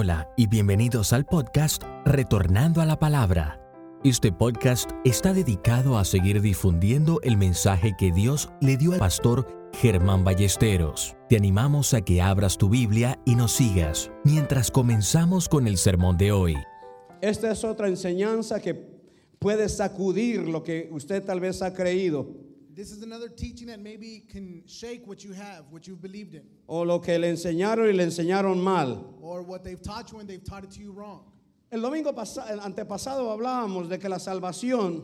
Hola y bienvenidos al podcast Retornando a la Palabra. Este podcast está dedicado a seguir difundiendo el mensaje que Dios le dio al pastor Germán Ballesteros. Te animamos a que abras tu Biblia y nos sigas mientras comenzamos con el sermón de hoy. Esta es otra enseñanza que puede sacudir lo que usted tal vez ha creído This is another teaching that maybe can shake what you have, what you've believed in, o lo que le enseñaron y le enseñaron mal. or what they've taught you and they've taught it to you wrong. El domingo el antepasado hablábamos de que la salvación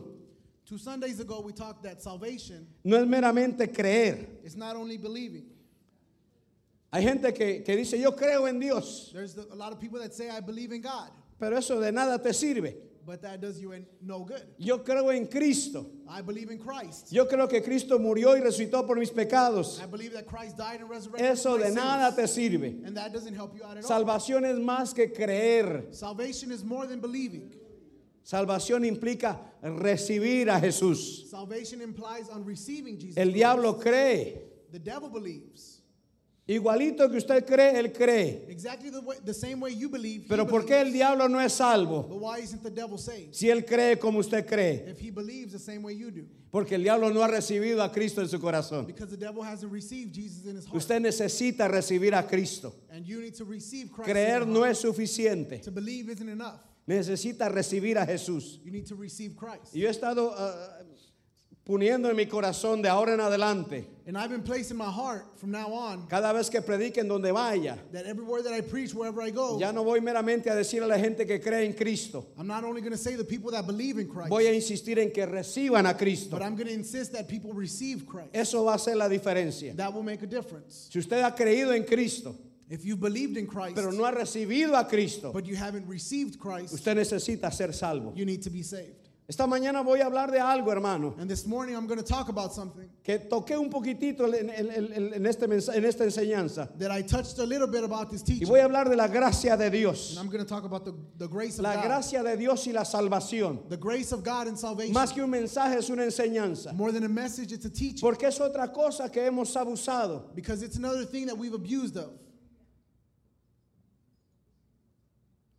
Two Sundays ago, we talked that salvation no es meramente creer. is not only believing. Hay gente que, que dice yo creo en Dios, There's the, a lot of people that say, I believe in God, pero eso de nada te sirve. But that does you no good. Yo creo en Cristo. I believe in Christ. Yo creo que Cristo murió y resucitó por mis pecados. I believe that Christ died and resurrected Eso de nada te sins. sirve. And that doesn't help you out at all. Salvación es más que creer. Salvation is more than believing. Salvación implica recibir a Jesús. Salvation implies on receiving Jesus. El diablo cree. The devil believes. Igualito que usted cree, él cree. Exactly the, way, the same way you believe. Pero ¿por qué el diablo no es salvo? But why isn't the devil saved? Si él cree como usted cree. If he believes the same way you do. Porque el diablo no ha recibido a Cristo en su corazón. Because the devil hasn't received Jesus in his heart. Usted necesita recibir a Cristo. And you need to receive Christ. Creer no heart. es suficiente. To believe isn't enough. Necesita recibir a Jesús. You need to receive Christ. Y yo he estado ah, poniendo en mi corazón de ahora en adelante, And I've been placing my heart from now on cada vez que predique en donde vaya, that everywhere that I preach, wherever I go, ya no voy meramente a decir a la gente que cree en Cristo. I'm not only going to say the people that believe in Christ, Voy a insistir en que reciban a Cristo. but I'm going to insist that people receive Christ. Eso va a ser la diferencia. That will make a difference. Si usted ha creído en Cristo, If you've believed in Christ, pero no ha recibido a Cristo, but you haven't received Christ, usted necesita ser salvo. you need to be saved. Esta mañana voy a hablar de algo, hermano, And this morning I'm going to talk about something que toqué un poquitito en, en- en- en este en esta enseñanza. that I touched a little bit about this Y teaching. voy a hablar de la gracia de And Dios. I'm going to talk about the, the grace of La God. gracia de Dios y la salvación. The grace of God and salvation. Más que un mensaje es una enseñanza. More than a message, it's a teaching. Porque es otra cosa que hemos abusado. Because it's another thing that we've abused of.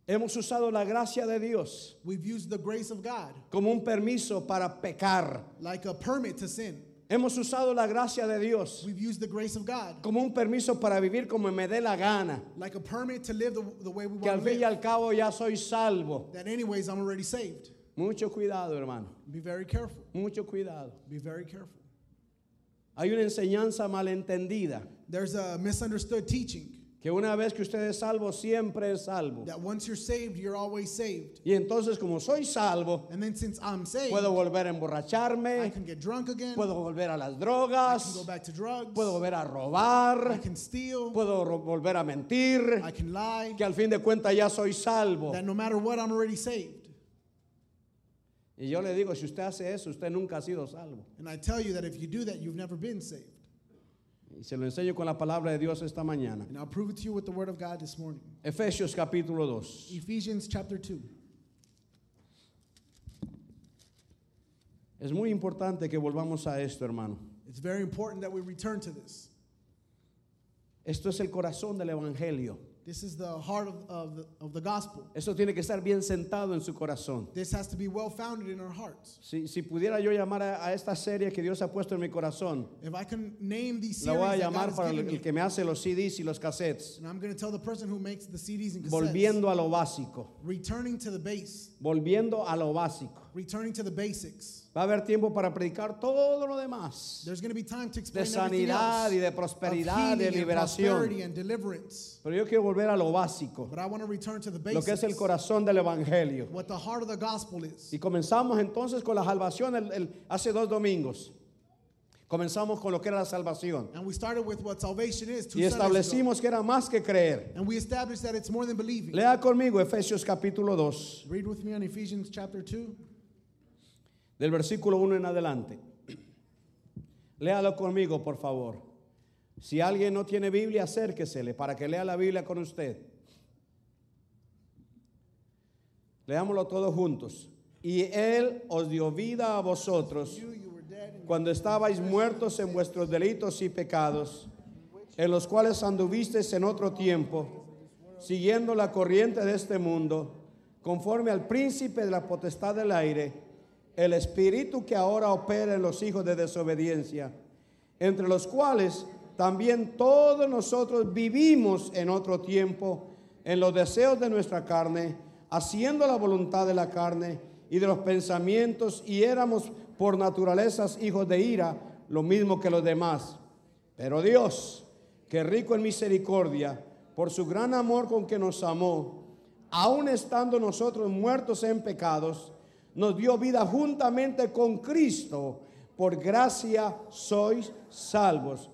Hemos usado la gracia de Dios We've used the grace of God como un permiso para pecar. like a permit to sin. Hemos usado la gracia de Dios We've used the grace of God como un permiso para vivir como me dé la gana. like a permit to live the, the way we Que al want to fin y live. al cabo ya soy salvo. That anyways, I'm already saved. Mucho cuidado, hermano. Be very careful. Mucho cuidado. Be very careful. Hay una enseñanza malentendida. There's a misunderstood teaching Que una vez que usted es salvo, siempre es salvo. that once you're saved, you're always saved. Y entonces como soy salvo, And then since I'm saved, puedo volver a I emborracharme, can get drunk again. puedo volver a las I drogas, can go back to drugs. puedo volver a I robar, can steal. puedo ro- volver a mentir, I can lie. que al fin de cuentas ya soy salvo. That no matter what, I'm already saved. Y yo le digo, si usted hace eso, usted nunca ha sido salvo. And I tell you that if you do that, you've never been saved. Y se lo enseño con la palabra de Dios esta mañana. And I'll prove it to you with the word of God this morning. Efesios capítulo 2. Ephesians chapter 2. Es muy importante que volvamos a esto, hermano. It's very important that we return to this. Esto es el corazón del Evangelio. This is the heart of, of, the, of the gospel. Esto tiene que estar bien sentado en su corazón. This has to be well founded in our hearts. Si, si pudiera yo llamar a, a esta serie que Dios ha puesto en mi corazón, If I can name these la series voy a that God llamar has para el, given el me, que me hace los CDs y los cassettes. and I'm going to tell the person who makes the CDs and cassettes, Volviendo a lo básico. returning to the base, Volviendo a lo básico. Returning to the basics. Va a haber tiempo para predicar todo lo demás. There's going to be time to De explain everything sanidad y de prosperidad, de liberación. and deliverance. Pero yo quiero volver a lo básico. But I want to return to the Lo que es el basics, corazón del Evangelio. what the heart of the gospel is. Y comenzamos entonces con la salvación el- el- hace dos domingos. Comenzamos con lo que era la salvación. And we started with what salvation is Y establecimos que era más que creer. And we established that it's more than believing. Lea conmigo Efesios capítulo 2, Read with me on Ephesians chapter 2. Del versículo 1 en adelante. Léalo conmigo, por favor. Si alguien no tiene Biblia, acérquesele para que lea la Biblia con usted. Leámoslo todos juntos. Y Él os dio vida a vosotros cuando estabais muertos en vuestros delitos y pecados, en los cuales anduvisteis en otro tiempo, siguiendo la corriente de este mundo, conforme al príncipe de la potestad del aire, el espíritu que ahora opera en los hijos de desobediencia, entre los cuales también todos nosotros vivimos en otro tiempo en los deseos de nuestra carne, haciendo la voluntad de la carne y de los pensamientos, y éramos por naturalezas hijos de ira, lo mismo que los demás. Pero Dios, que rico en misericordia, por su gran amor con que nos amó, aun estando nosotros muertos en pecados, nos dio vida juntamente con Cristo. Por gracia sois salvos.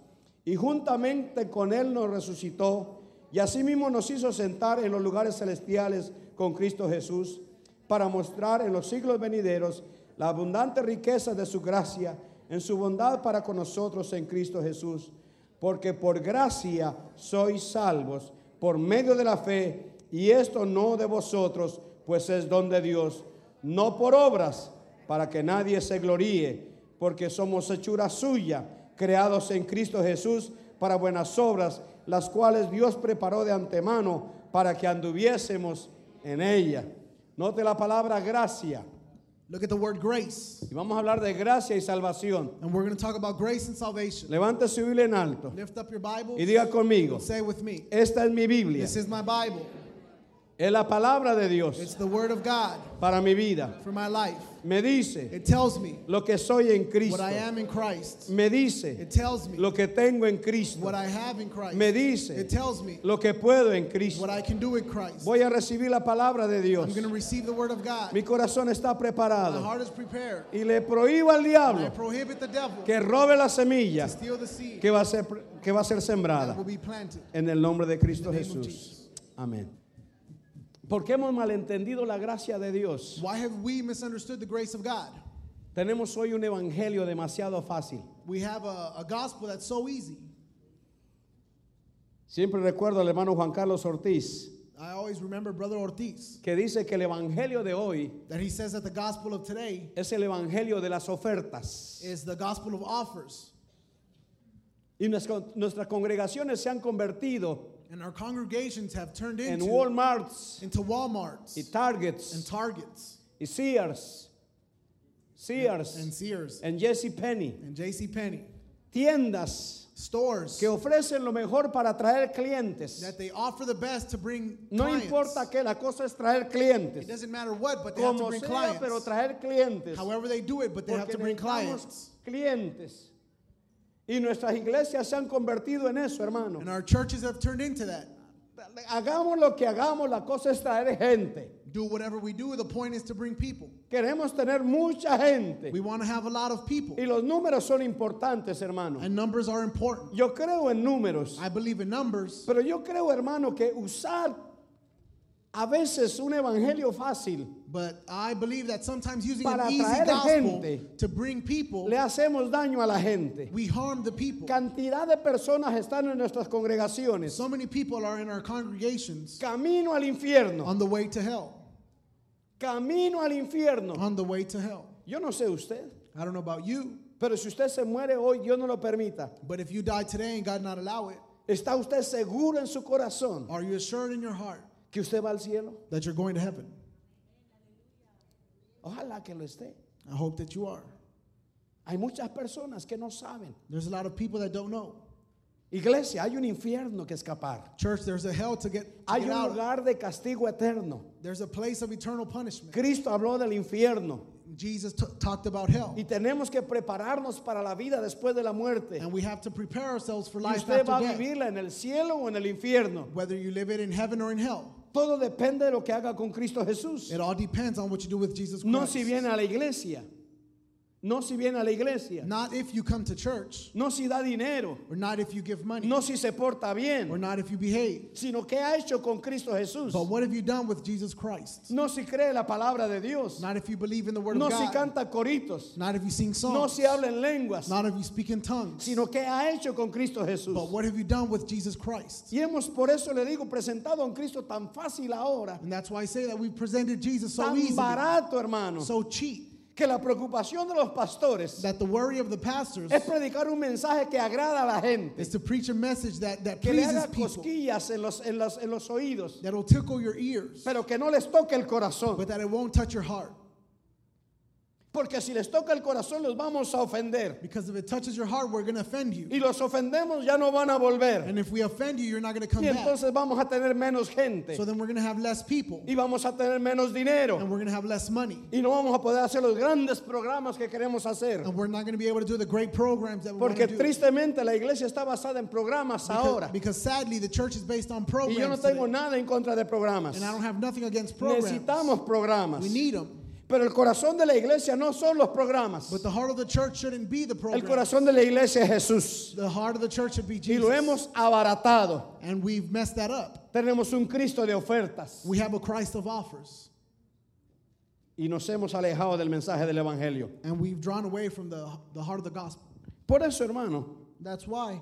Y juntamente con Él nos resucitó y asimismo nos hizo sentar en los lugares celestiales con Cristo Jesús para mostrar en los siglos venideros la abundante riqueza de su gracia en su bondad para con nosotros en Cristo Jesús. Porque por gracia sois salvos por medio de la fe y esto no de vosotros, pues es don de Dios, no por obras, para que nadie se gloríe, porque somos hechura suya, creados en Cristo Jesús para buenas obras, las cuales Dios preparó de antemano para que anduviésemos en ella. Note la palabra gracia. Look at the word grace. Y vamos a hablar de gracia y salvación. And we're going to talk about grace and salvation. Levante su Biblia en alto Lift up your Bible. y diga conmigo, Say with me. esta es mi Biblia, This is my Bible. Es la palabra de It's Dios the word of God para mi vida. for my life. Me dice It tells me lo que soy en Cristo. what I am in Christ. Me dice It tells me lo que tengo en Cristo. what I have in Christ. Me dice It tells me lo que puedo en Cristo. what I can do in Christ. Voy a recibir la palabra de Dios. I'm going to receive the word of God. Mi corazón está My preparado. heart is prepared. Y le prohíbo al I diablo prohibit the devil que robe la to semilla steal the seed que va a ser, que va a ser sembrada will be planted. en el nombre de Cristo Jesús. Jesus. Amén. Porque hemos malentendido la gracia de Dios. Why have we misunderstood the grace of God? Tenemos hoy un evangelio demasiado fácil. We have a, a gospel that's so easy. Siempre recuerdo al hermano Juan Carlos Ortiz I always remember Brother Ortiz que dice que el evangelio de hoy that he says that the gospel of today es el evangelio de las ofertas. is the gospel of offers. Y nuestra- nuestras congregaciones se han convertido And our congregations have turned into, Walmarts into Walmarts and Targets and Targets y Sears, Sears and Sears and Jesse Penny, and J.C. Penney tiendas stores que ofrecen lo mejor para atraer clientes. that they offer the best to bring No clients. importa que la cosa es traer clientes. It doesn't matter what, but they have to bring sea, clients. pero traer clientes, However they do it, but they have to bring clients. clientes. Y nuestras iglesias se han convertido en eso, hermano. And our churches have turned into that. Hagamos lo que hagamos, la cosa es traer gente. Do whatever we do, the point is to bring people. Queremos tener mucha gente. We want to have a lot of people. Y los números son importantes, hermano. And numbers are important. Yo creo en números, I believe in numbers, pero yo creo, hermano, que usar a veces un evangelio fácil but I believe that sometimes using Para an easy gospel gente. to bring people, le hacemos daño a la gente. we harm the people. Cantidad de personas están en nuestras congregaciones. So many people are in our congregations Camino al infierno. on the way to hell. Camino al infierno. On the way to hell. Yo no sé usted, I don't know about you, pero si usted se muere hoy, Dios no lo permita. but if you die today and God not allow it, ¿Está usted seguro en su corazón are you assured in your heart que usted va al cielo? that you're going to heaven? Ojalá que lo esté. I hope that you are. Hay muchas personas que no saben. There's a lot of people that don't know. Iglesia, hay un infierno que escapar. Church, there's a hell to get, to Hay get un out. lugar de castigo eterno. There's a place of eternal punishment. Cristo habló del infierno Jesus talked about hell. y tenemos que prepararnos para la vida después de la muerte. And we have to prepare ourselves for Y life usted va a death, vivirla en el cielo o en el infierno. whether you live it in heaven or in hell. Todo depende de lo que haga con Cristo Jesús. It all depends on what you do with Jesus Christ. No si viene a la iglesia. No si viene a la iglesia. Not if you come to church, No si da dinero. or not if you give money, No si se porta or bien. not if you behave. Sino que ha hecho con Cristo Jesús. But what have you done with Jesus Christ? No si cree la palabra de Dios. Not if you believe in the Word No of si God. canta coritos. Not if you sing No songs. si habla en lenguas. Not if you speak in tongues. Sino que ha hecho con Cristo Jesús. But what have you done with Jesus Christ? Y hemos, por eso le digo, presentado a un Cristo tan fácil ahora, And that's why I say that we presented Jesus so tan easily, barato, hermano, so cheap, que la preocupación de los pastores that the worry of the pastors es predicar un mensaje que agrada a la gente, is to preach a message that, that que le pleases haga people, cosquillas en los, en los, en los oídos, tickle your ears, pero que no les toque el corazón. but that it won't touch your heart. Porque si les toca el corazón los vamos a ofender. Because if it touches your heart, we're going to offend you. Y los ofendemos ya no van a volver. And if we offend you, you're not going to come Y back. entonces vamos a tener menos gente. So then we're going to have less people, Y vamos a tener menos dinero. and we're going to have less money. Y no vamos a poder hacer los grandes programas que queremos hacer. And we're not going to be able to do the great programs that we want Porque to do. tristemente la iglesia está basada en programas ahora. Because, because sadly, the church is based on Y yo no programs. tengo today. nada en contra de programas. And I don't have nothing against programs. Necesitamos programas. We need them. Pero el corazón de la iglesia no son los programas. But the heart of the church shouldn't be the El program. corazón de la iglesia es Jesús. The heart of the church should be Y Jesus. lo hemos abaratado. and we've messed that up. Tenemos un Cristo de ofertas. We have a Christ of offers. Y nos hemos alejado del mensaje del Evangelio. And we've drawn away from the, the heart of the gospel. Por eso, hermano, That's why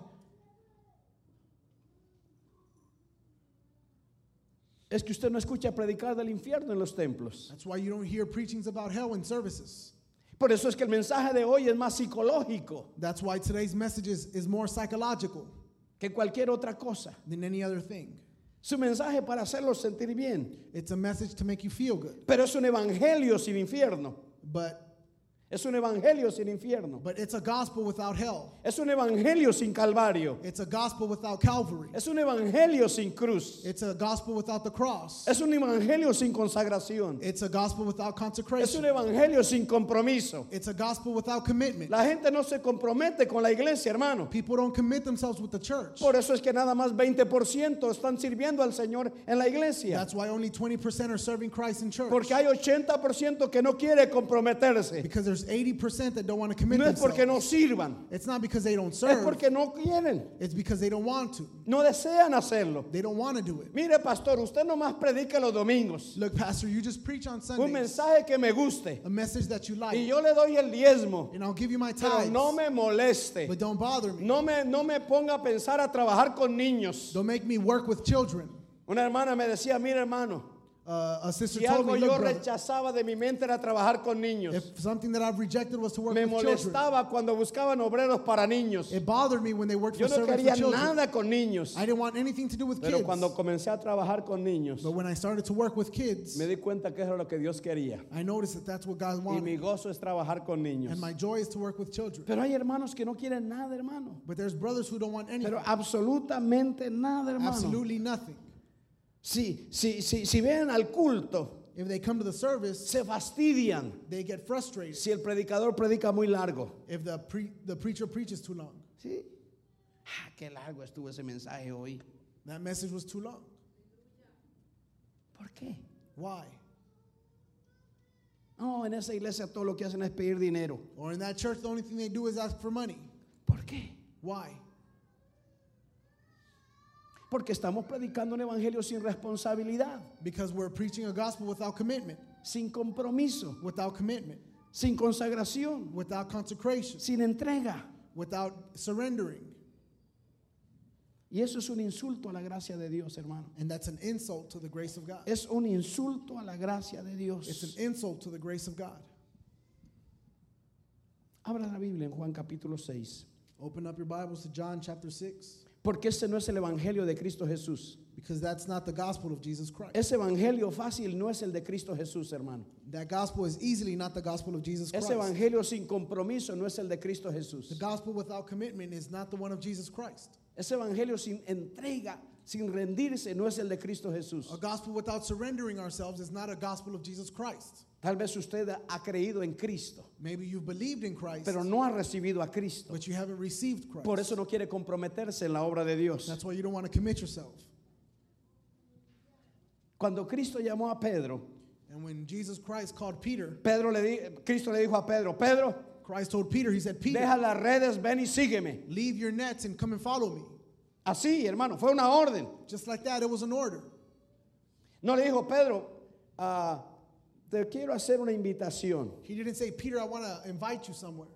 es que usted no escucha predicar del infierno en los templos. that's why you don't hear preachings about hell in services. Por eso es que el mensaje de hoy es más psicológico That's why today's message is, is more psychological que cualquier otra cosa. than any other thing. Su mensaje para hacerlos sentir bien. It's a message to make you feel good. Pero es un evangelio sin infierno. But Es un evangelio sin infierno. but it's a gospel without hell. Es un evangelio sin calvario. It's a gospel without Calvary. Es un evangelio sin cruz. It's a gospel without the cross. Es un evangelio sin consagración. It's a gospel without Es un consecration. evangelio sin compromiso. It's a gospel without commitment. La gente no se compromete con la iglesia, hermano. People don't commit themselves with the church. Por eso es que nada más 20% están sirviendo al Señor en la iglesia. That's why only 20% are serving Christ in church. Porque hay 80% que no quiere comprometerse. Because there's 80% that don't want to commit No es porque no sirvan, It's not because they don't es serve. porque no quieren, It's because they don't want to. no desean hacerlo. They don't want to do it. Mire, pastor, usted nomás predica los domingos. Look, Pastor, you just preach on Un Sundays mensaje que me guste. a message that you Y like, yo le doy el diezmo. and I'll give you my Pero no me moleste. But don't bother me. No me, no me ponga a pensar a trabajar con niños. Don't make me work with children. Una hermana me decía, mira hermano, Uh, a sister si told algo me, yo brother, rechazaba de mi mente era trabajar con niños. if something that I've rejected was to work Me with children, molestaba cuando buscaban obreros para niños. it bothered me when they worked Yo for no quería nada con niños. I didn't want anything to do with Pero kids. cuando comencé a trabajar con niños, But when I started to work with kids, me di cuenta que eso era lo que Dios quería. I noticed that that's what God Y mi wanted. gozo es trabajar con niños. And my joy is to work with children. Pero hay hermanos que no quieren nada, hermano. But there's brothers who don't want anything. Pero absolutamente nada, hermano. Absolutely nothing. Si, si, si, si ven al culto, If they come to the service, se fastidian they get frustrated si el predicador predica muy largo. if the, pre- the preacher preaches too long. ¿Sí? Ah, qué largo estuvo ese mensaje hoy. That message was too long. ¿Por qué? Why? No, en esa iglesia todo lo que hacen es pedir dinero. Or in that church, the only thing they do is ask for money. ¿Por qué? Why? Porque estamos predicando un evangelio sin responsabilidad, Because we're preaching a gospel without commitment, sin compromiso, without commitment, sin consagración, without consecration, sin entrega. without surrendering. Y eso es un insulto a la gracia de Dios, hermano. And that's an insult to the grace of God. Es un insulto a la gracia de It's Dios. an insult to the grace of God. Abra la Biblia en Juan capítulo 6. Open up your Bibles to John chapter 6, Porque ese no es el evangelio de Cristo Jesús. because that's not the gospel of Jesus Christ. Ese evangelio fácil no es el de Cristo Jesús, hermano. That gospel is easily not the gospel of Jesus Ese Christ. evangelio sin compromiso no es el de Cristo Jesús. The gospel without commitment is not the one of Jesus Christ. Ese evangelio sin entrega, sin rendirse, no es el de Cristo Jesús. A gospel without surrendering ourselves is not a gospel of Jesus Christ. Tal vez usted ha creído en Cristo, Maybe you've believed in Christ, pero no ha recibido a Cristo. but you haven't received Christ. Por eso no quiere comprometerse en la obra de Dios. That's why you don't want to commit yourself. Cuando Cristo llamó a Pedro, And when Jesus Christ called Peter, Pedro le di- Cristo le dijo a Pedro, Pedro, Christ told Peter, He said, Peter, deja las redes, ven y sígueme. leave your nets and come and follow me. Así, hermano, fue una orden. Just like that, it was an order. No le dijo, Pedro, ah, te quiero hacer una invitación. He didn't say, Peter, I want to invite you somewhere.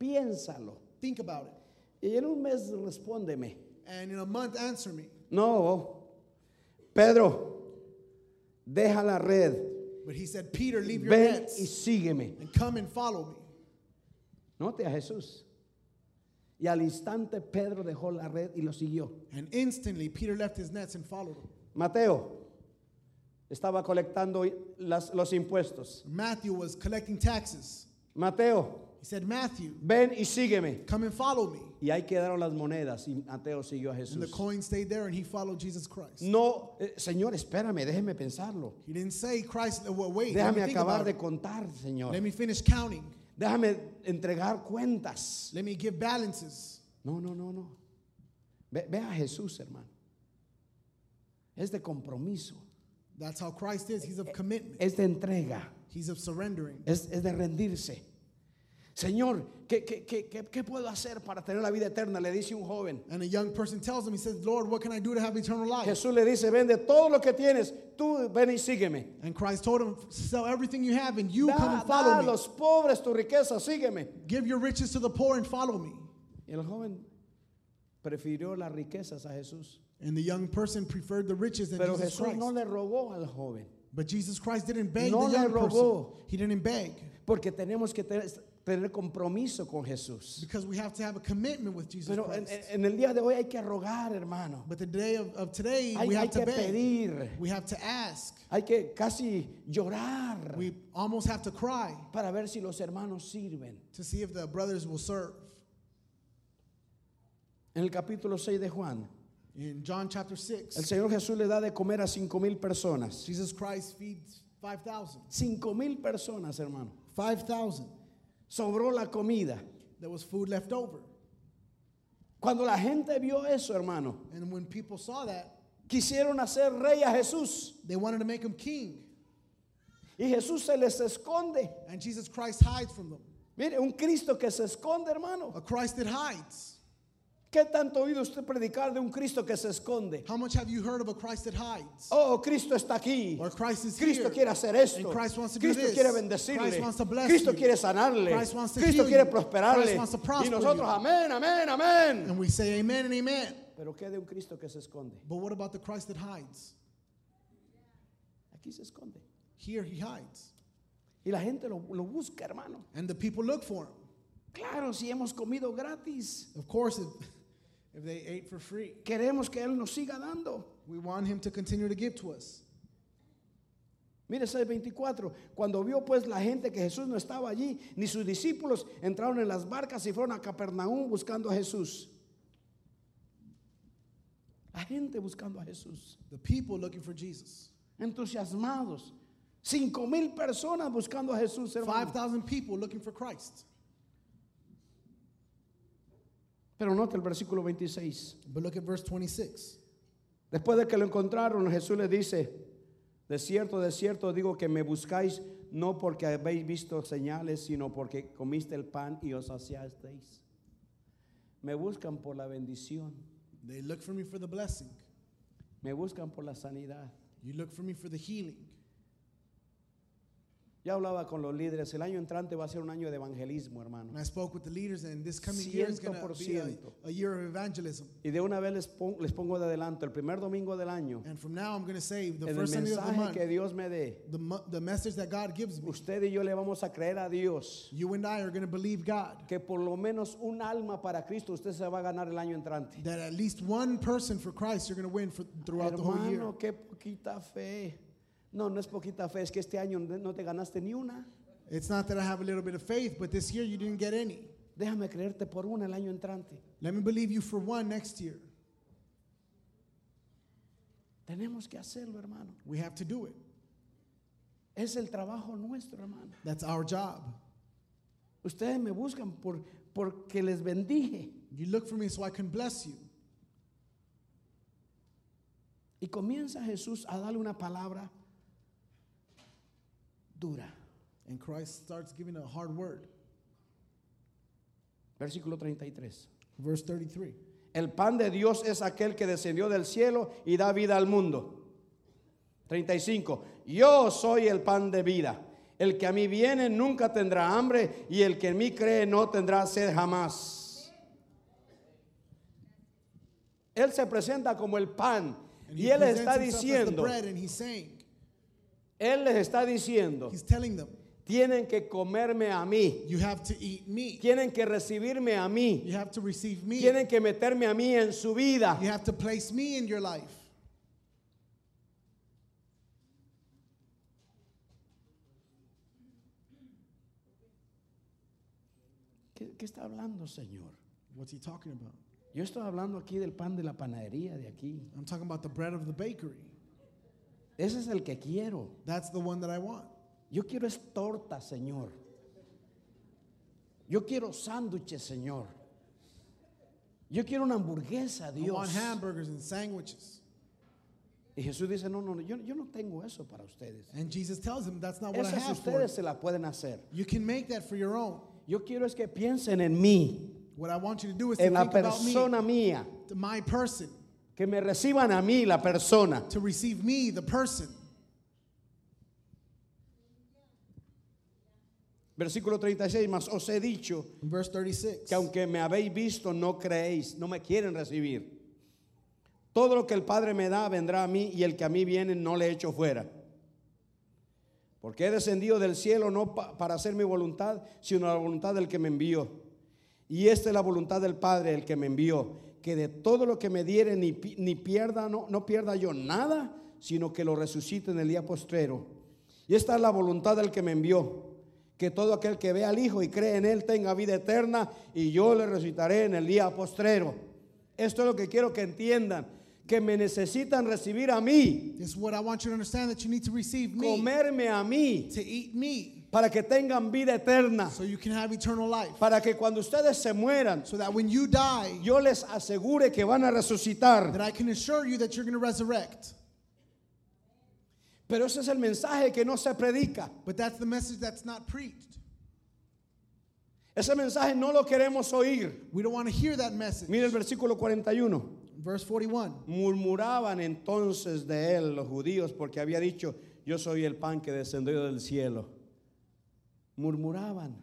Piénsalo. Think about it. Y en un mes respóndeme. And in a month, answer me. No, Pedro, deja la red But he said, Peter, leave your ven nets y sígueme. and come and follow me. Note a Jesús. Y al instante Pedro dejó la red y lo siguió. And instantly Peter left his nets and followed him. Mateo estaba colectando las- los impuestos. Matthew was collecting taxes. Mateo, He said, Matthew, ven y sígueme. come and follow me. Y ahí quedaron las monedas y Mateo siguió a And the Jesús. coin stayed there and he followed Jesus Christ. No, eh, Señor, espérame, déjeme pensarlo. He didn't say, Christ, uh, well, wait, let me Déjame think acabar about de it. contar, Señor. Let me finish counting. Déjame entregar cuentas. Let me give balances. No, no, no, no. Ve, ve a Jesús, hermano. Es de compromiso, That's how Christ is. He's of commitment. es de entrega, He's of surrendering. es, es de rendirse. Señor, ¿qué, qué, qué, qué- qué puedo hacer para tener la vida eterna? Le dice un joven. And a young person tells him, he says, Lord, what can I do to have eternal life? Jesús le dice, vende todo lo que tienes, tú ven y sígueme. And Christ told him, sell everything you have and you Da, come and da follow a me. los pobres tu riqueza, sígueme. Give your riches to the poor and follow me. Y el joven prefirió las riquezas a Jesús. And the young person preferred the riches than Pero Jesus Jesús Christ. no le rogó al joven. But Jesus Christ didn't beg No the le young person. He didn't beg. Porque tenemos que tener, tener compromiso con Jesús. Because we have to have a commitment with Jesus Pero en, Christ. en el día de hoy hay que rogar, hermano. But the day of, of today, Hay, we hay have to que beg. pedir. We have to ask. Hay que casi llorar We almost have to cry para ver si los hermanos sirven. to see if the brothers will serve. En el capítulo 6 de Juan, In John chapter el 6, Señor Jesús le da de comer a cinco mil personas. Jesus Christ feeds 5,000. Cinco mil personas, hermano. 5,000. Sobró la comida. There was food left over. Cuando la gente vio eso, hermano, And when people saw that, quisieron hacer rey a Jesús. they wanted to make him king. Y Jesús se les esconde. And Jesus Christ hides from them. Mire, un Cristo que se esconde, hermano. A Christ that hides. ¿Qué tanto ha oído usted predicar de un Cristo que se esconde? How much have you heard of a Christ that hides? Oh, Cristo está aquí. Or Christ is Cristo here. quiere hacer esto. And Christ wants to do Cristo this. quiere bendecirle. Christ wants to bless Cristo you. quiere sanarle. Christ wants to Cristo quiere prosperarle. Christ wants to y prosper nosotros, you. amén, amén, amén. And we say amen and amen. Pero ¿qué de un Cristo que se esconde? But what about the Christ that hides? Aquí se esconde. Here he hides. Y la gente lo, lo busca, hermano. And the people look for him. Claro, si hemos comido gratis, Of course, if, if they ate for free, queremos que Él nos siga dando. we want him to continue to give to us. Mire 6:24, cuando vio pues la gente que Jesús no estaba allí, ni sus discípulos entraron en las barcas y fueron a Capernaum buscando a Jesús. La gente buscando a Jesús, The people looking for Jesus. entusiasmados. Cinco mil personas buscando a Jesús, hermano. 5,000 people looking for Christ. Pero nota el versículo 26. But look at verse 26. Después de que lo encontraron, Jesús les dice, de cierto, de cierto digo que me buscáis no porque habéis visto señales, sino porque comiste el pan y os saciasteis. Me buscan por la bendición, They look for me for the blessing. me buscan por la sanidad. You look for me for the healing. Ya hablaba con los líderes, el año entrante va a ser un año de evangelismo, hermano. And I spoke with the leaders, and this coming year is going to be a, 100%. a year of evangelism. Y de una vez les, pon- les pongo de adelanto, el primer domingo del año, And from now, I'm going to say the el first Sunday of the month, que Dios me dé, the, mo- the message that God gives me, usted y yo le vamos a creer a Dios you and I are going to believe God. que por lo menos un alma para Cristo usted se va a ganar el año entrante. That at least one person for Christ you're going to win for, throughout the whole year. Hermano, qué poquita fe. No, no es poquita fe, es que este año no te ganaste ni una. It's not that I have a little bit of faith, but this year you didn't get any. Déjame creerte por una el año entrante. Let me believe you for one next year. Tenemos que hacerlo, hermano. We have to do it. Es el trabajo nuestro, hermano. That's our job. Ustedes me buscan por porque les bendije You look for me so I can bless you. y comienza Jesús a darle una palabra dura. And Christ starts giving a hard word. Versículo 33. Verse 33. El pan de Dios es aquel que descendió del cielo y da vida al mundo. 35. Yo soy el pan de vida. El que a mí viene nunca tendrá hambre y el que en mí cree no tendrá sed jamás. Él se presenta como el pan y él está diciendo, saying, Él les está diciendo, He's telling them, tienen que comerme a mí, you have to eat me. tienen que recibirme a mí, You have to receive me. tienen que meterme a mí en su vida. You have to place me in your life. ¿Qué, qué está hablando, Señor? What's he talking about? Yo estoy hablando aquí del pan de la panadería de aquí. I'm talking about the bread of the bakery. Ese es el que quiero. That's the one that I want. Yo quiero es torta, Señor. Yo quiero sándwiches, Señor. Yo quiero una hamburguesa, I want Dios. hamburgers and sandwiches. Y Jesús dice, no, no, no, yo, yo no tengo eso para ustedes. And Jesus tells him that's not what I Esas have for ustedes se la pueden hacer. You can make that for your own. Yo quiero es que piensen en mí, What I want you to do is to en la think about me, persona mía, to my person, que me reciban a mí, la persona. to receive me, the person. Versículo 36, más os he dicho In verse 36. que aunque me habéis visto, no creéis, no me quieren recibir. Todo lo que el Padre me da vendrá a mí y el que a mí viene no le echo fuera. Porque he descendido del cielo no pa- para hacer mi voluntad, sino la voluntad del que me envió. Y esta es la voluntad del Padre, el que me envió, que de todo lo que me diere ni, ni pierda, no, no pierda yo nada, sino que lo resucite en el día postrero. Y esta es la voluntad del que me envió, que todo aquel que ve al Hijo y cree en Él tenga vida eterna, y yo le resucitaré en el día postrero. Esto es lo que quiero que entiendan, que me necesitan recibir a mí, This is what I want you to understand that you need to receive me, comerme a mí, to eat me, para que tengan vida eterna, so you can have eternal life. para que cuando ustedes se mueran, So that when you die, yo les asegure que van a resucitar. that I can assure you that you're going to resurrect. Pero ese es el mensaje que no se predica. But that's the message that's not preached. Ese mensaje no lo queremos oír. We don't want to hear that message. Mira el versículo 41. Verse 41. Murmuraban entonces de él los judíos porque había dicho, yo soy el pan que descendió del cielo. Murmuraban.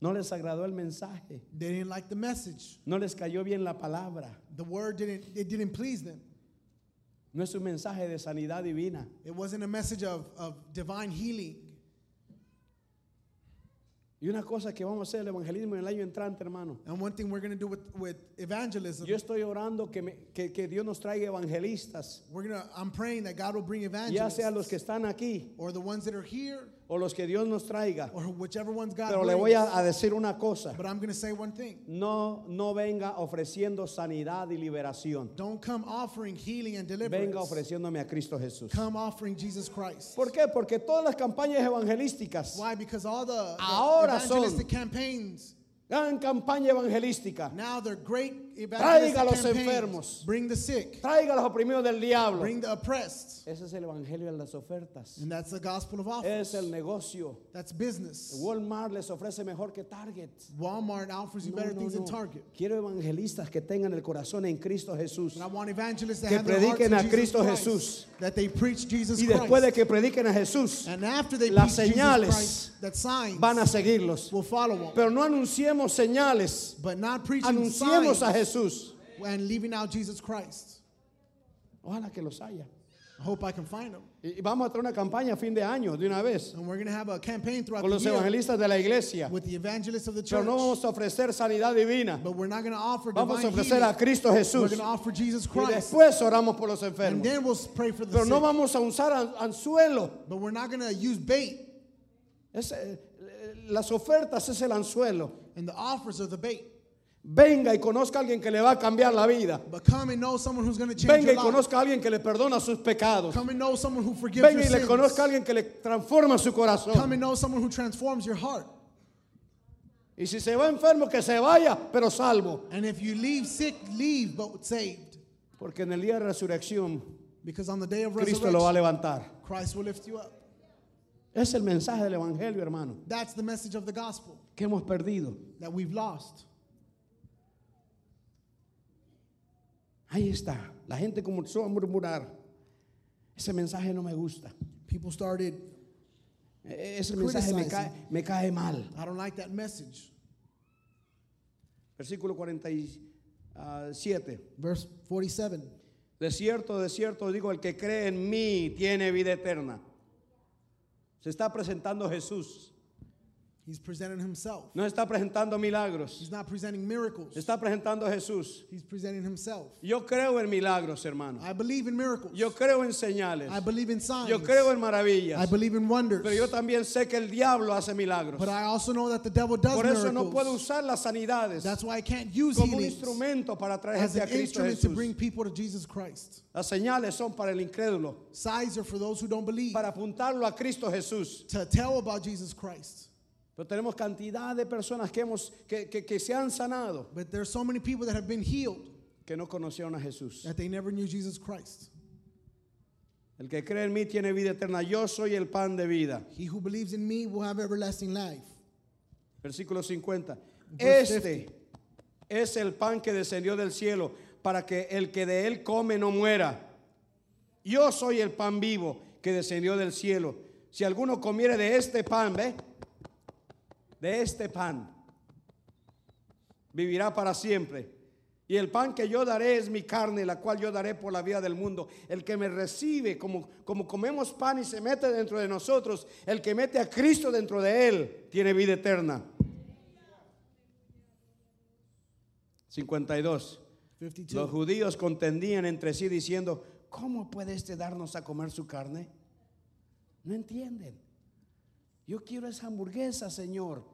No les agradó el mensaje. They didn't like the message. No les cayó bien la palabra. The word didn't it didn't please them. No es un mensaje de sanidad divina. It wasn't a message of, of divine healing. Y una cosa que vamos a hacer el evangelismo en el año entrante, hermano. And one thing we're going to do with, with evangelism, Yo estoy orando que, me- que, que Dios nos traiga evangelistas, we're gonna I'm praying that God will bring ya evangelists sea los que están aquí or the ones that are here o los que Dios nos traiga. or whichever ones God Pero le voy a, a decir una cosa. But I'm going to say one thing. No, no venga ofreciendo sanidad y liberación. Don't come offering healing and Venga ofreciéndome a Cristo Jesús. Come offering Jesus Christ. ¿Por qué? Porque todas las campañas evangelísticas, Why? Because all the, the Ahora evangelistic son- campaigns gran campaña evangelística, now they're great Traiga a los enfermos. Bring the sick, traiga a los oprimidos del diablo. bring the oppressed, Ese es el evangelio de las ofertas. and that's the gospel of offers. Es el negocio. That's business. Walmart les ofrece mejor que Target. Walmart offers you No, better no, things than no. Target. Quiero evangelistas que tengan el corazón en Cristo Jesús. I want evangelists that Que have their prediquen in a Cristo Christ, Jesús. that they preach Jesus Y después de que prediquen a Jesús, And after they las preach señales Jesus Christ, that signs van a seguirlos. will follow them. Pero no anunciemos señales, But not preaching anunciemos signs a Jesús. And leaving out Jesus Christ. Ojalá que los haya. I hope I can find them. Y y vamos a traer una campaña a fin de año, de una vez, And we're going to have a campaign throughout con the los year evangelistas de la iglesia. with the evangelists of the Pero church. no vamos a ofrecer sanidad divina. But we're not going to offer Vamos a ofrecer a healing. Cristo We're going to offer Jesus Y Christ. después oramos por los And then we'll pray for the Pero no sick. vamos a usar an- anzuelo. But we're not going to use bait. Es, eh, las ofertas es el anzuelo. And the offers are the bait. Venga y conozca a alguien que le va a cambiar la vida. But come and know someone who's going to change Venga y conozca a alguien que le perdona sus pecados. Come and know someone who forgives Venga y le conozca a alguien que le transforma su Come corazón. and know someone who transforms your heart. Y si se va enfermo, que se vaya, pero salvo. And if you leave sick, leave but saved. Porque en el día de resurrección, Because on the day of Cristo lo va a levantar. Christ will lift you up. Es el mensaje del Evangelio, hermano, That's the message of the gospel que hemos perdido. that we've lost. Ahí está. La gente comenzó a murmurar. Ese mensaje no me gusta. People started, E- Ese mensaje me cae, me cae mal. I don't like that message. Versículo 47. Verse 47. De cierto, de cierto digo, el que cree en mí tiene vida eterna. Se está presentando Jesús. He's presenting himself. No está presentando milagros. He's not presenting miracles. Está presentando Jesús. He's presenting himself. Yo creo en milagros, hermano. I believe in miracles. Yo creo en señales. I believe in signs. Yo creo en maravillas. I believe in wonders. Pero yo también sé que el diablo hace milagros. But I also know that the devil does Por eso no puedo usar las sanidades That's why I can't use como un instrumento para traer as gente a an Cristo instrument to bring people to Jesus Christ. Las señales son para el incrédulo, Signs are for those who don't believe. para apuntarlo a Cristo Jesús. To tell about Jesus Christ. Pero tenemos cantidad de personas que, hemos, que, que- que se han sanado But there's so many people that have been healed que no conocieron a Jesús. that they never knew Jesus Christ. El que cree en mí tiene vida eterna. Yo soy el pan de vida. He who believes in me will have everlasting life. Versículo 50. Verse Este es el pan que descendió del cielo para que el que de él come no muera. Yo soy el pan vivo que descendió del cielo. Si alguno comiere de este pan, ¿ve? De este pan, vivirá para siempre. Y el pan que yo daré es mi carne, la cual yo daré por la vida del mundo. El que me recibe, como, como comemos pan y se mete dentro de nosotros, el que mete a Cristo dentro de él, tiene vida eterna. 52. 52. Los judíos contendían entre sí diciendo, ¿cómo puede este darnos a comer su carne? No entienden. Yo quiero esa hamburguesa, Señor.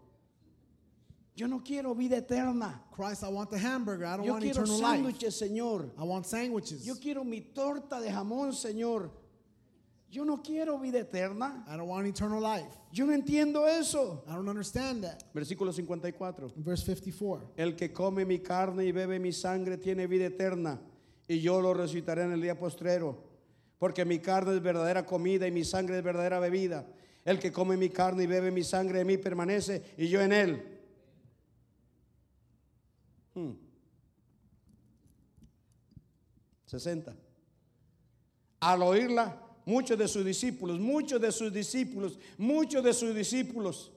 Yo no quiero vida eterna. Christ, I want the hamburger. I don't Yo want quiero eternal life. Señor. I want sandwiches. Yo quiero mi torta de jamón, Señor. Yo no quiero vida eterna. I don't want eternal life. Yo no entiendo eso. I don't understand that. Versículo 54. Verse 54. El que come mi carne y bebe mi sangre tiene vida eterna, y yo lo resucitaré en el día postrero. Porque mi carne es verdadera comida y mi sangre es verdadera bebida. El que come mi carne y bebe mi sangre de mí permanece y yo en él. Hmm. 60. Al oírla, muchos de sus discípulos, muchos de sus discípulos, muchos de sus discípulos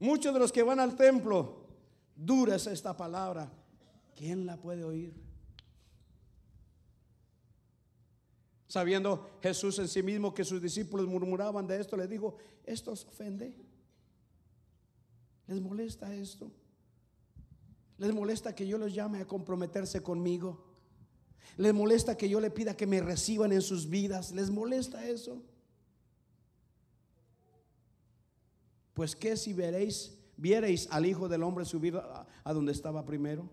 Muchos de los que van al templo, dura es esta palabra. ¿Quién la puede oír? Sabiendo Jesús en sí mismo que sus discípulos murmuraban de esto, le dijo, ¿esto os ofende? ¿Les molesta esto? ¿Les molesta que yo los llame a comprometerse conmigo? ¿Les molesta que yo le pida que me reciban en sus vidas? ¿Les molesta eso? Pues qué si veréis, viereis al Hijo del Hombre subir a donde estaba primero.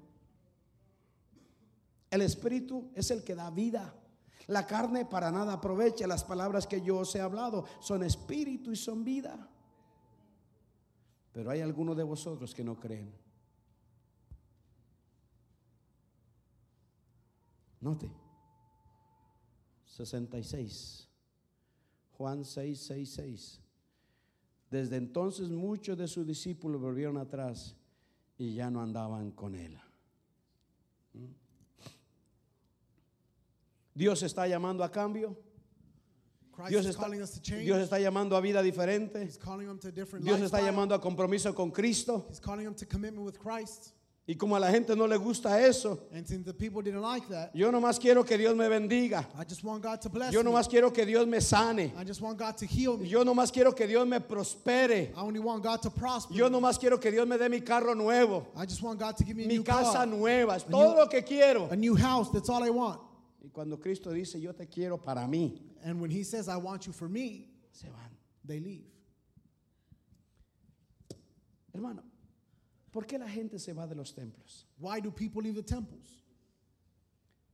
El Espíritu es el que da vida. La carne para nada aprovecha. Las palabras que yo os he hablado son espíritu y son vida. Pero hay algunos de vosotros que no creen. Note. 66. Juan 6, 6, 6. Desde entonces muchos de sus discípulos volvieron atrás y ya no andaban con él. ¿Mm? Dios está llamando a cambio. Dios está. Dios está llamando a vida diferente. Dios está llamando a compromiso con Cristo. Y como a la gente no le gusta eso, And since the people didn't like that, yo nomás quiero que Dios me bendiga. I just want God to bless Yo me. nomás quiero que Dios me sane. I just want God to heal me. Yo nomás quiero que Dios me prospere. I only want God to prosper Yo me. nomás quiero que Dios me dé mi carro nuevo, I just want God to give me a mi new casa car, nueva. Es A todo new- lo que quiero. a new house. That's all I want. Y cuando Cristo dice, yo te quiero para mí, And when He says, I want you for me, se van. they leave. Hermano, ¿por qué la gente se va de los templos? Why do people leave the temples?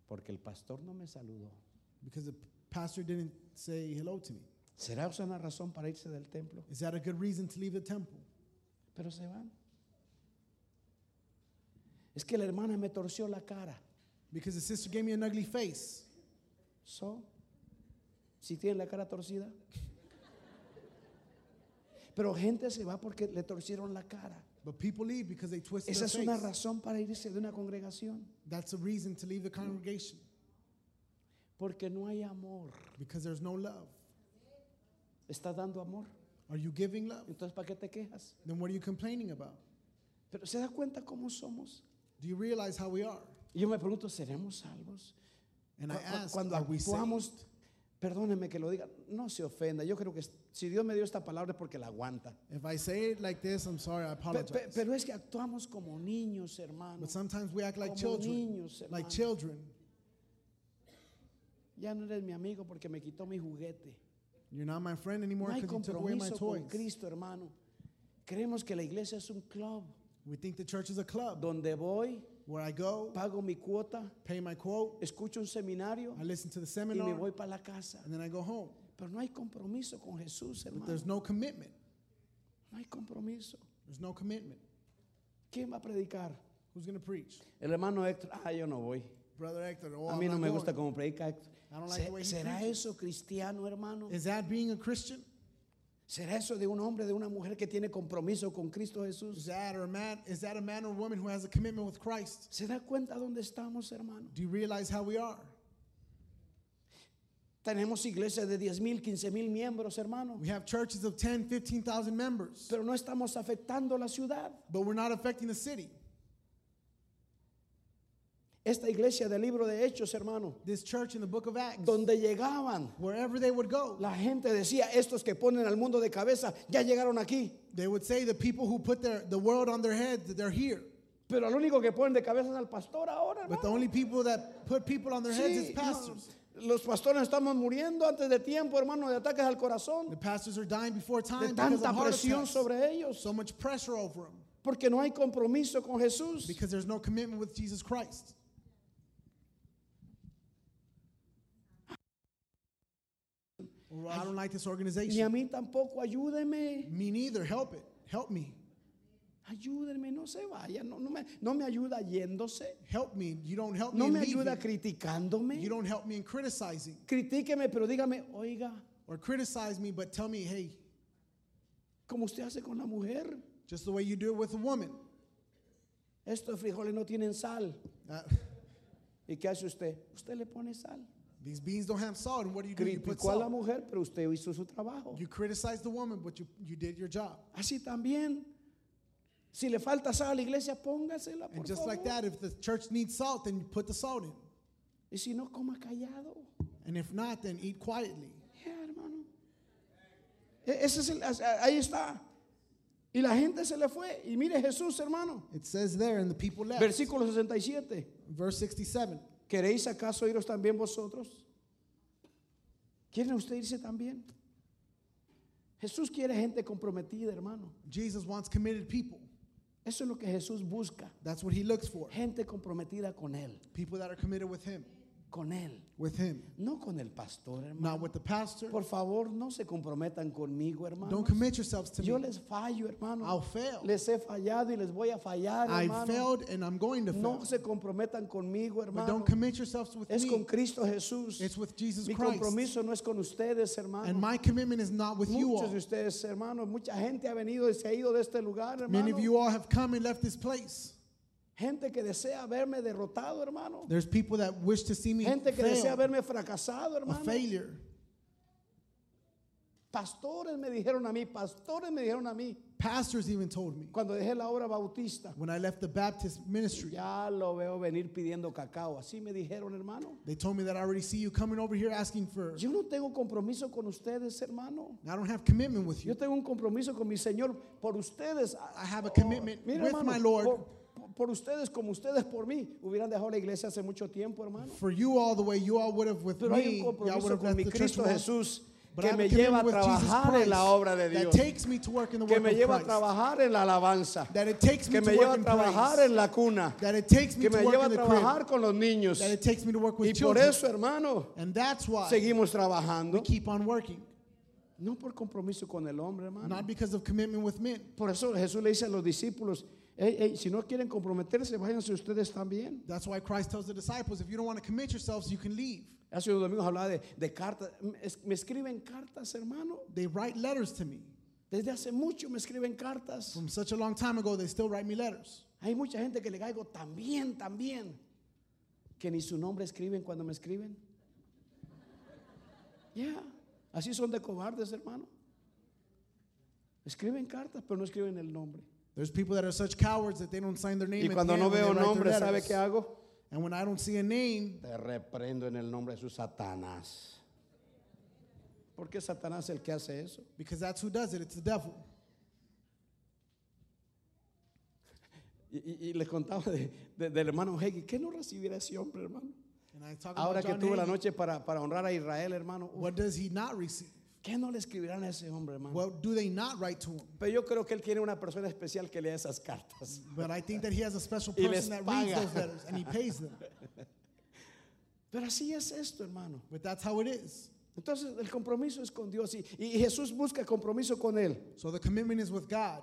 Porque el pastor no me saludó. Because the pastor didn't say hello to me. ¿Será esa una razón para irse del templo? Is that a good reason to leave the temple? Pero se van. Es que la hermana me torció la cara. Because the sister gave me an ugly face. So, si tiene la cara torcida. Pero gente se va porque le torcieron la cara. But people leave because they twisted Esa es una razón para irse de una congregación. That's a reason to leave the congregation. Porque no hay amor. Because there's no love. ¿Estás dando amor? Are you giving love? Entonces, ¿para qué te quejas? Then what are you complaining about? Pero ¿se da cuenta cómo somos? Do you realize how we are? Y yo me pregunto, ¿seremos salvos? And I ask, Cuando are actuamos, perdóneme que lo diga, no se ofenda. Yo creo que si Dios me dio esta palabra es porque la aguanta. If I say it like this, I'm sorry, I Pe- pe- apologize. pero es que actuamos como niños, hermano. But sometimes we act like Como children. niños, Like children. Ya no eres mi amigo porque me quitó mi juguete. You're not my friend anymore No hay because you took away my compromiso toys. con Cristo, hermano. Creemos que la iglesia es un club We think the church is a club donde voy, where I go, pago mi cuota, pay my quote, escucho un seminario I listen to the y me seminar, voy para la casa. and then I go home. Pero no hay compromiso con Jesús, But hermano. there's no commitment. No hay compromiso. There's no commitment. ¿Quién va a predicar? Who's going to preach? El hermano Héctor, ah, yo no voy. Brother Hector. Oh, A mí no me going. gusta como predica Héctor. I don't like the way he ¿Será preaches. eso cristiano, hermano? Is that being a Christian? ¿Será eso de un hombre, de una mujer que tiene compromiso con Cristo Is Jesús? that or a man? Is that a man or woman who has a commitment with Christ? ¿Se da cuenta dónde estamos, hermano? Do you realize how we are? Tenemos iglesias de 10 mil, 15 mil miembros, hermano. We have churches of 10, 15,000 members, Pero no estamos afectando la ciudad. but we're not affecting the city. Esta iglesia del libro de Hechos, hermano, This church in the book of Acts, donde llegaban, wherever they would go, la gente decía, estos que ponen al mundo de cabeza ya llegaron aquí. they would say the people who put their, the world on their head, that they're here. Pero al único que ponen de cabeza es al pastor ahora, But the hermano. only people that put people on their heads is Sí, pastors. no, los pastores estamos muriendo antes de tiempo, hermano, de ataques al corazón, The pastors are dying before de time because tanta of presión sobre ellos, So much pressure over them porque no hay compromiso con Jesús. because there's no commitment with Jesus Christ. Or I don't like this Ni a organization. mí tampoco, ayúdeme, Me neither. Help it. Help me. Ayúdenme, no se vaya, no, no me, no me ayuda yéndose, Help me. You don't help no me me in ayuda criticándome. You don't help me in criticizing. Critíqueme, pero dígame, oiga, Or criticize me, but tell me, hey, como usted hace con la mujer, just the way you do it with a woman. estos frijoles no tienen sal. Uh, ¿Y qué hace usted? Usted le pone sal. these beans don't have salt, and what do you do? You put Criticó a la salt. mujer, pero usted hizo su trabajo. You criticize the woman, but you, you did your job. Así también, si le falta sal a la iglesia, póngasela, por And just like favor. that, if the church needs salt, then you put the salt in. Y si no, coma callado. And if not, then eat quietly. Ya, hermano. E- Ese es el- ahí está. Y la gente se le fue. Y mire Jesús, hermano. It says there, and the people left. Versículo 67. Verse 67. ¿Queréis acaso iros también vosotros? ¿Quiere usted irse también? Jesús quiere gente comprometida, hermano. Jesus wants committed people. Eso es lo que Jesús busca. That's what he looks for. Gente comprometida con Él. People that are committed with him. Con Él. With him. No con el pastor, Not with the pastor. Por favor, no se comprometan conmigo, hermano. Don't commit yourselves to Yo me. les fallo, hermano. I'll fail. Les he fallado y les voy a fallar, I hermano. failed and I'm going to No fail. se comprometan conmigo, But don't commit yourselves with Es con me. Cristo Jesús. It's with Jesus Mi Christ. compromiso no es con ustedes, hermano. And my commitment is not with you all. de ustedes, hermano, mucha gente ha venido y se ha ido de este lugar, hermano. Many of you all have come and left this place. Gente que desea verme derrotado, hermano. There's people that wish to see me Gente que desea fail, verme fracasado, a hermano. failure. Pastores me dijeron a mí, pastores me dijeron a mí, Pastors even told me cuando dejé la obra bautista, when I left the Baptist ministry, ya lo veo venir pidiendo cacao. Así me dijeron, hermano. they told me that I already see you coming over here asking for. Yo no tengo compromiso con ustedes, hermano. I don't have commitment with Yo you. tengo un compromiso con mi Señor por ustedes. I have a commitment Mira, with hermano, my Lord. Por, por- ustedes como ustedes por mí. Hubieran dejado la iglesia hace mucho tiempo, hermano. For you all the way you all would have with Pero hay un compromiso con mi Cristo. Jesús que me lleva a trabajar en la obra de Dios. takes me to work in the Que me lleva a trabajar en la alabanza. That it takes me Que to me lleva work a trabajar en la cuna. That it takes me Que to me work lleva a trabajar con los niños. That it takes me to work Y por eso, hermano, And that's why seguimos trabajando. we keep on working. No por compromiso con el hombre, hermano. Not because of commitment with men. Por eso Jesús le dice a los discípulos, "Ey, ey, si no quieren comprometerse, váyanse ustedes también. That's why Christ tells the disciples, if you don't want to commit yourselves, you can leave. Hace unos domingos hablaba de, de cartas. Me es- me escriben cartas, hermano. They write letters to me. Desde hace mucho me escriben cartas. From such a long time ago, they still write me letters. Hay mucha gente que le caigo también, también, que ni su nombre escriben cuando me escriben. Ya, así son de cobardes, hermano. Escriben cartas, pero no escriben el nombre. There's people that are such cowards that they don't sign their name Y cuando no veo nombre, ¿sabe qué hago? And when I don't see a name, te reprendo en el nombre de su Satanás. ¿Por qué Satanás es el que hace eso? because that's who does it, it's the devil. Y, y- y les contaba de- de- del hermano Hegel, ¿qué no recibiera ese hombre, hermano? And I talk Ahora que tuve la Hagee. noche para, para honrar a Israel, hermano, What does he not receive? ¿Qué no le escribirán a ese hombre, hermano? What do they not write to him? Pero yo creo que él tiene una persona especial que lea esas cartas. But I think that he has a special Y les person that reads paga. those letters and he pays them. Pero así es esto, hermano. But that's how it is. Entonces el compromiso es con Dios y, y Jesús busca compromiso con Él. So the commitment is with God.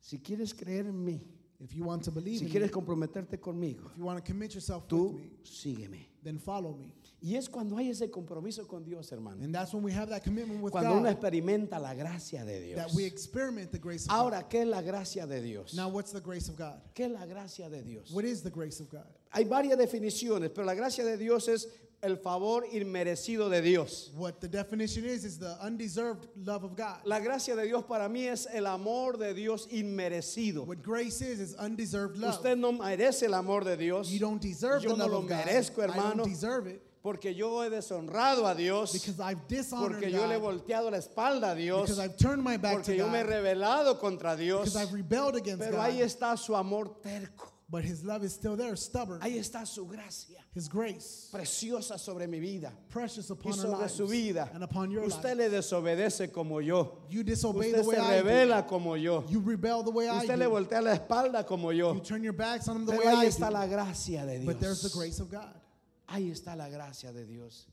Si quieres creer en mí, If you want to believe si in quieres me, comprometerte conmigo, if you want to commit yourself with tú me, sígueme. then follow me. Y es cuando hay ese compromiso con Dios, hermano. And that's when we have that commitment with Cuando uno God, experimenta la gracia de Dios. that we experiment the grace of God. Ahora, ¿qué es la gracia de Dios? Now, what's the grace of God? ¿Qué es la gracia de Dios? What is the grace of God? Hay varias definiciones, pero la gracia de Dios es el favor inmerecido de Dios. What the definition is, is the undeserved love of God. La gracia de Dios para mí es el amor de Dios inmerecido. What grace is, is undeserved love. Usted no merece el amor de Dios You don't deserve Yo the no love lo of God. merezco, I hermano. don't deserve it porque yo he deshonrado a Dios, because I've dishonored porque yo le he God, volteado la espalda a Dios, because I've turned my back to porque yo me he rebelado contra Dios. because I've rebelled against Pero ahí está su amor terco. But His love is still there, stubborn. Ahí está su gracia His grace, preciosa sobre mi vida precious y upon our sobre lives su vida. and upon your Usted le desobedece como yo. You disobey Usted the way se I do. revela como yo. You rebel the way I Usted le do. voltea la espalda como yo. You turn your backs on Him the Pero way ahí I está do. la gracia de But there's the Dios. grace of God. Ahí está la gracia de Dios.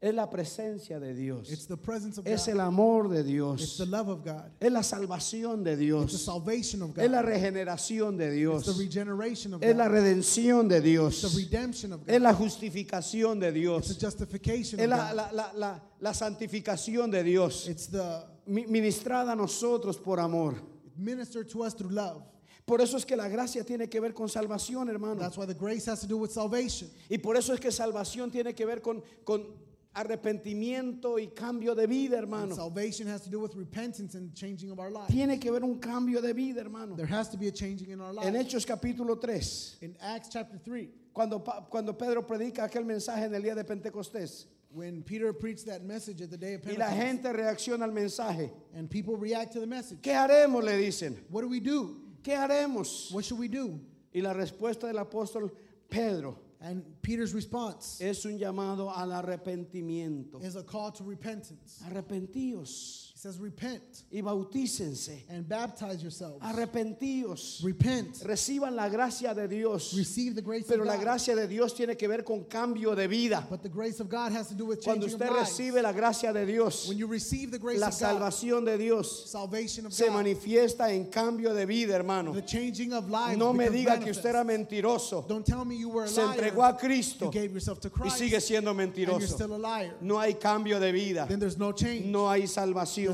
Es la presencia de Dios. It's the presence of Es God. el amor de It's Dios. the love of God. Es la salvación de It's the Dios. salvation of Es la God. regeneración de It's Dios. the regeneration of Es la God. redención de It's the Dios. redemption of Es God. la justificación de It's Dios. the justification Es of la, God. la- la- la- santificación de Dios. It's the Mi- Ministrada a nosotros por amor. ministered to us through love. Por eso es que la gracia tiene que ver con salvación, hermano. That's why the grace has to do with salvation. Y por eso es que salvación tiene que ver con, con arrepentimiento y cambio de vida, hermano. salvation has to do with repentance and changing of our lives. Tiene que haber un cambio de vida, hermano. There has to be a changing in our En lives. Hechos capítulo 3, In Acts chapter 3, cuando, cuando Pedro predica aquel mensaje en el día de Pentecostés when Peter preached that message at the day of y la Pentecost, gente reacciona al mensaje, and people react to the message, ¿qué haremos? Le dicen, what do we do? ¿Qué haremos? What should we do? Y la respuesta del apóstol Pedro And Peter's response es un llamado al arrepentimiento. is a call to repentance. Arrepentíos says, Repent y bautícense. and baptize yourselves. Arrepentíos. Repent. Reciban la gracia de Dios. Receive the grace Pero of la God. gracia de Dios tiene que ver con cambio de vida. But the grace of God has to do with Cuando usted recibe la gracia de Dios, When you receive the grace la of God, salvación de Dios salvation of se God, manifiesta en cambio de vida, hermano. the changing of lives No me diga que usted era manifest. mentiroso. Don't tell me you were a Se liar. entregó a Cristo You gave yourself to y Christ sigue siendo and you're mentiroso. still a liar. No hay cambio de vida. Then there's no change. No hay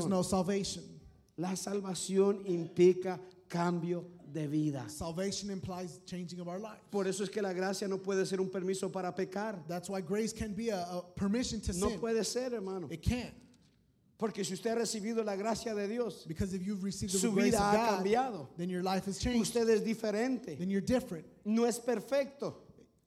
There's salvación. no salvation. La salvación implica cambio de vida. Salvation implies changing of our life. Por eso es que la gracia no puede ser un permiso para pecar. That's why grace can be a, a permission to No sin. puede ser, hermano. It can't. Porque si usted ha recibido la gracia de Dios, Because if you've received the Su grace vida of ha God, cambiado. then your life has changed. usted es diferente. Then you're different. No es perfecto,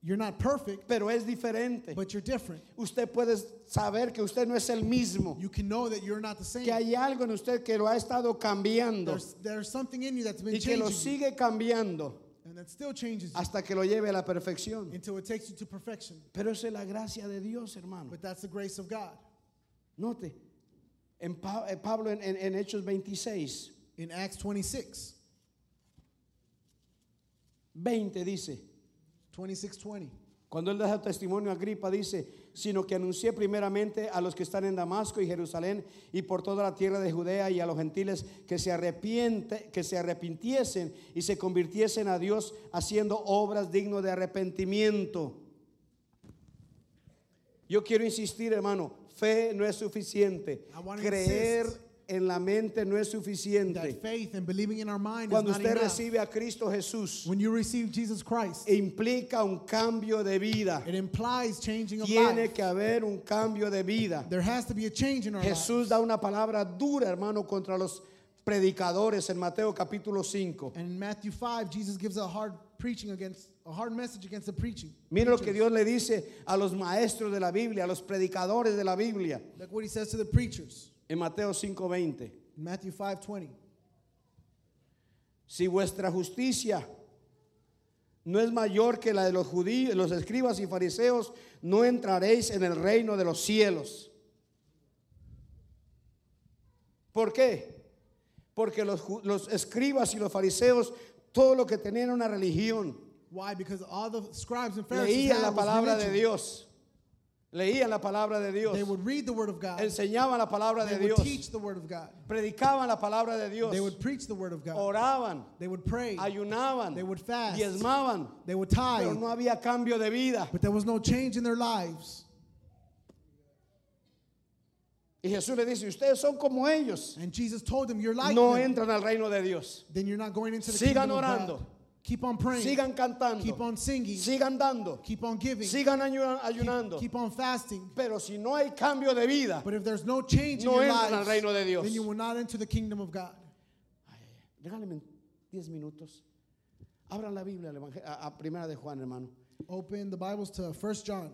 You're not perfect, pero es diferente. but you're different. Usted puede saber que usted no es el mismo, You can know that you're not the same. que hay algo en usted que lo ha estado cambiando There's, there's something in you that's been y que lo sigue cambiando and that still changes you hasta que lo lleve a la perfección. until it takes you to perfection. Pero esa es la gracia de Dios, hermano. But that's the grace of God. Note, en Pa- eh, Pablo en, en- en Hechos 26, In Acts 26, 20 dice, 26 20. Cuando él da testimonio a Agripa, dice, sino que anuncié primeramente a los que están en Damasco y Jerusalén y por toda la tierra de Judea y a los gentiles que se, arrepiente, que se arrepintiesen y se convirtiesen a Dios haciendo obras dignas de arrepentimiento. Yo quiero insistir, hermano, fe no es suficiente. Creer insist en la mente no es suficiente. faith and believing in our mind Cuando usted recibe a Cristo Jesús, When you receive Jesus Christ, implica un cambio de vida. it implies changing of Tiene life. que haber un cambio de vida. There has to be a change in our Jesús da una palabra dura, hermano, contra los predicadores en Mateo capítulo 5. And in Matthew 5, Jesus gives a hard preaching against a hard message against the preaching. Mire lo que. Dios le dice a los maestros de la Biblia, a los predicadores de la Biblia, Look what he says to the preachers en Mateo 5:20. in Matthew 5:20. Si vuestra justicia no es mayor que la de los judíos, los escribas y fariseos, no entraréis en el reino de los cielos. ¿Por qué? Porque los, escribas y los fariseos, todo lo que tenían era una religión, Why? Because all the scribes and Pharisees leían la palabra de. Dios, leían la palabra de Dios, They would read the word of God. enseñaban la palabra They de would Dios, teach the word of God. predicaban la palabra de Dios, They would preach the word of God. oraban, They would pray. ayunaban, They would fast. diezmaban, They would pero tithe. no había cambio de vida. But there was no change in their lives. Y Jesús le dice, ustedes son como ellos, And Jesus told them, You're like no them. entran al reino de Dios. Then you're not going into the Sigan orando. Keep on praying. Sigan cantando, Keep on singing. sigan dando, Keep on giving. sigan ayu- Keep, ayunando. keep on fasting. Pero si no hay cambio de vida, But if there's no change No in your entran al lives, reino de Dios. then you will not enter the kingdom of God. Regálame 10 minutos. Abran la Biblia a, a Primera de Juan, hermano. Open the Bibles to 1 John.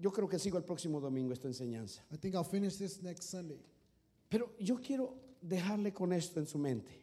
Yo creo que sigo el próximo domingo esta enseñanza. I think I'll finish this next Sunday. Pero yo quiero dejarle con esto en su mente.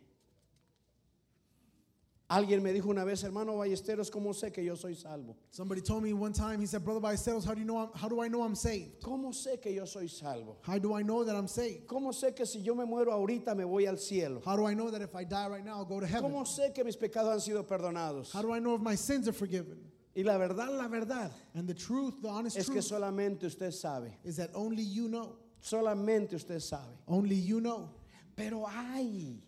Alguien me dijo una vez, hermano Ballesteros, ¿cómo sé que yo soy salvo? Somebody told me one time, he said, Brother Ballesteros, how do you know I'm, how do I know I'm saved? ¿Cómo sé que yo soy salvo? How do I know that I'm saved? ¿Cómo sé que si yo me muero ahorita me voy al cielo? How do I know that if I die right now, I'll go to heaven? ¿Cómo sé que mis pecados han sido perdonados? How do I know if my sins are forgiven? Y la verdad, la verdad, And the truth, the honest es que solamente usted sabe. is that only you know. Solamente usted sabe. Only you know. Pero hay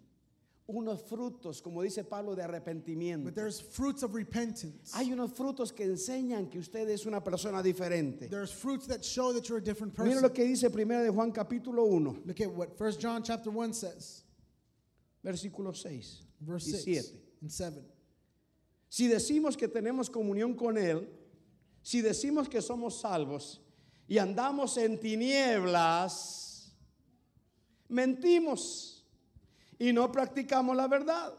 unos frutos, como dice Pablo, de arrepentimiento. But there's fruits of repentance. Hay unos frutos que enseñan que usted es una persona diferente. There's fruits that show that you're a different Mira person. lo que dice 1 de Juan capítulo 1, Look at what 1 John chapter 1 says, versículo 6 verse y 6 7. and 7. Si decimos que tenemos comunión con Él, si decimos que somos salvos y andamos en tinieblas, mentimos y no practicamos la verdad.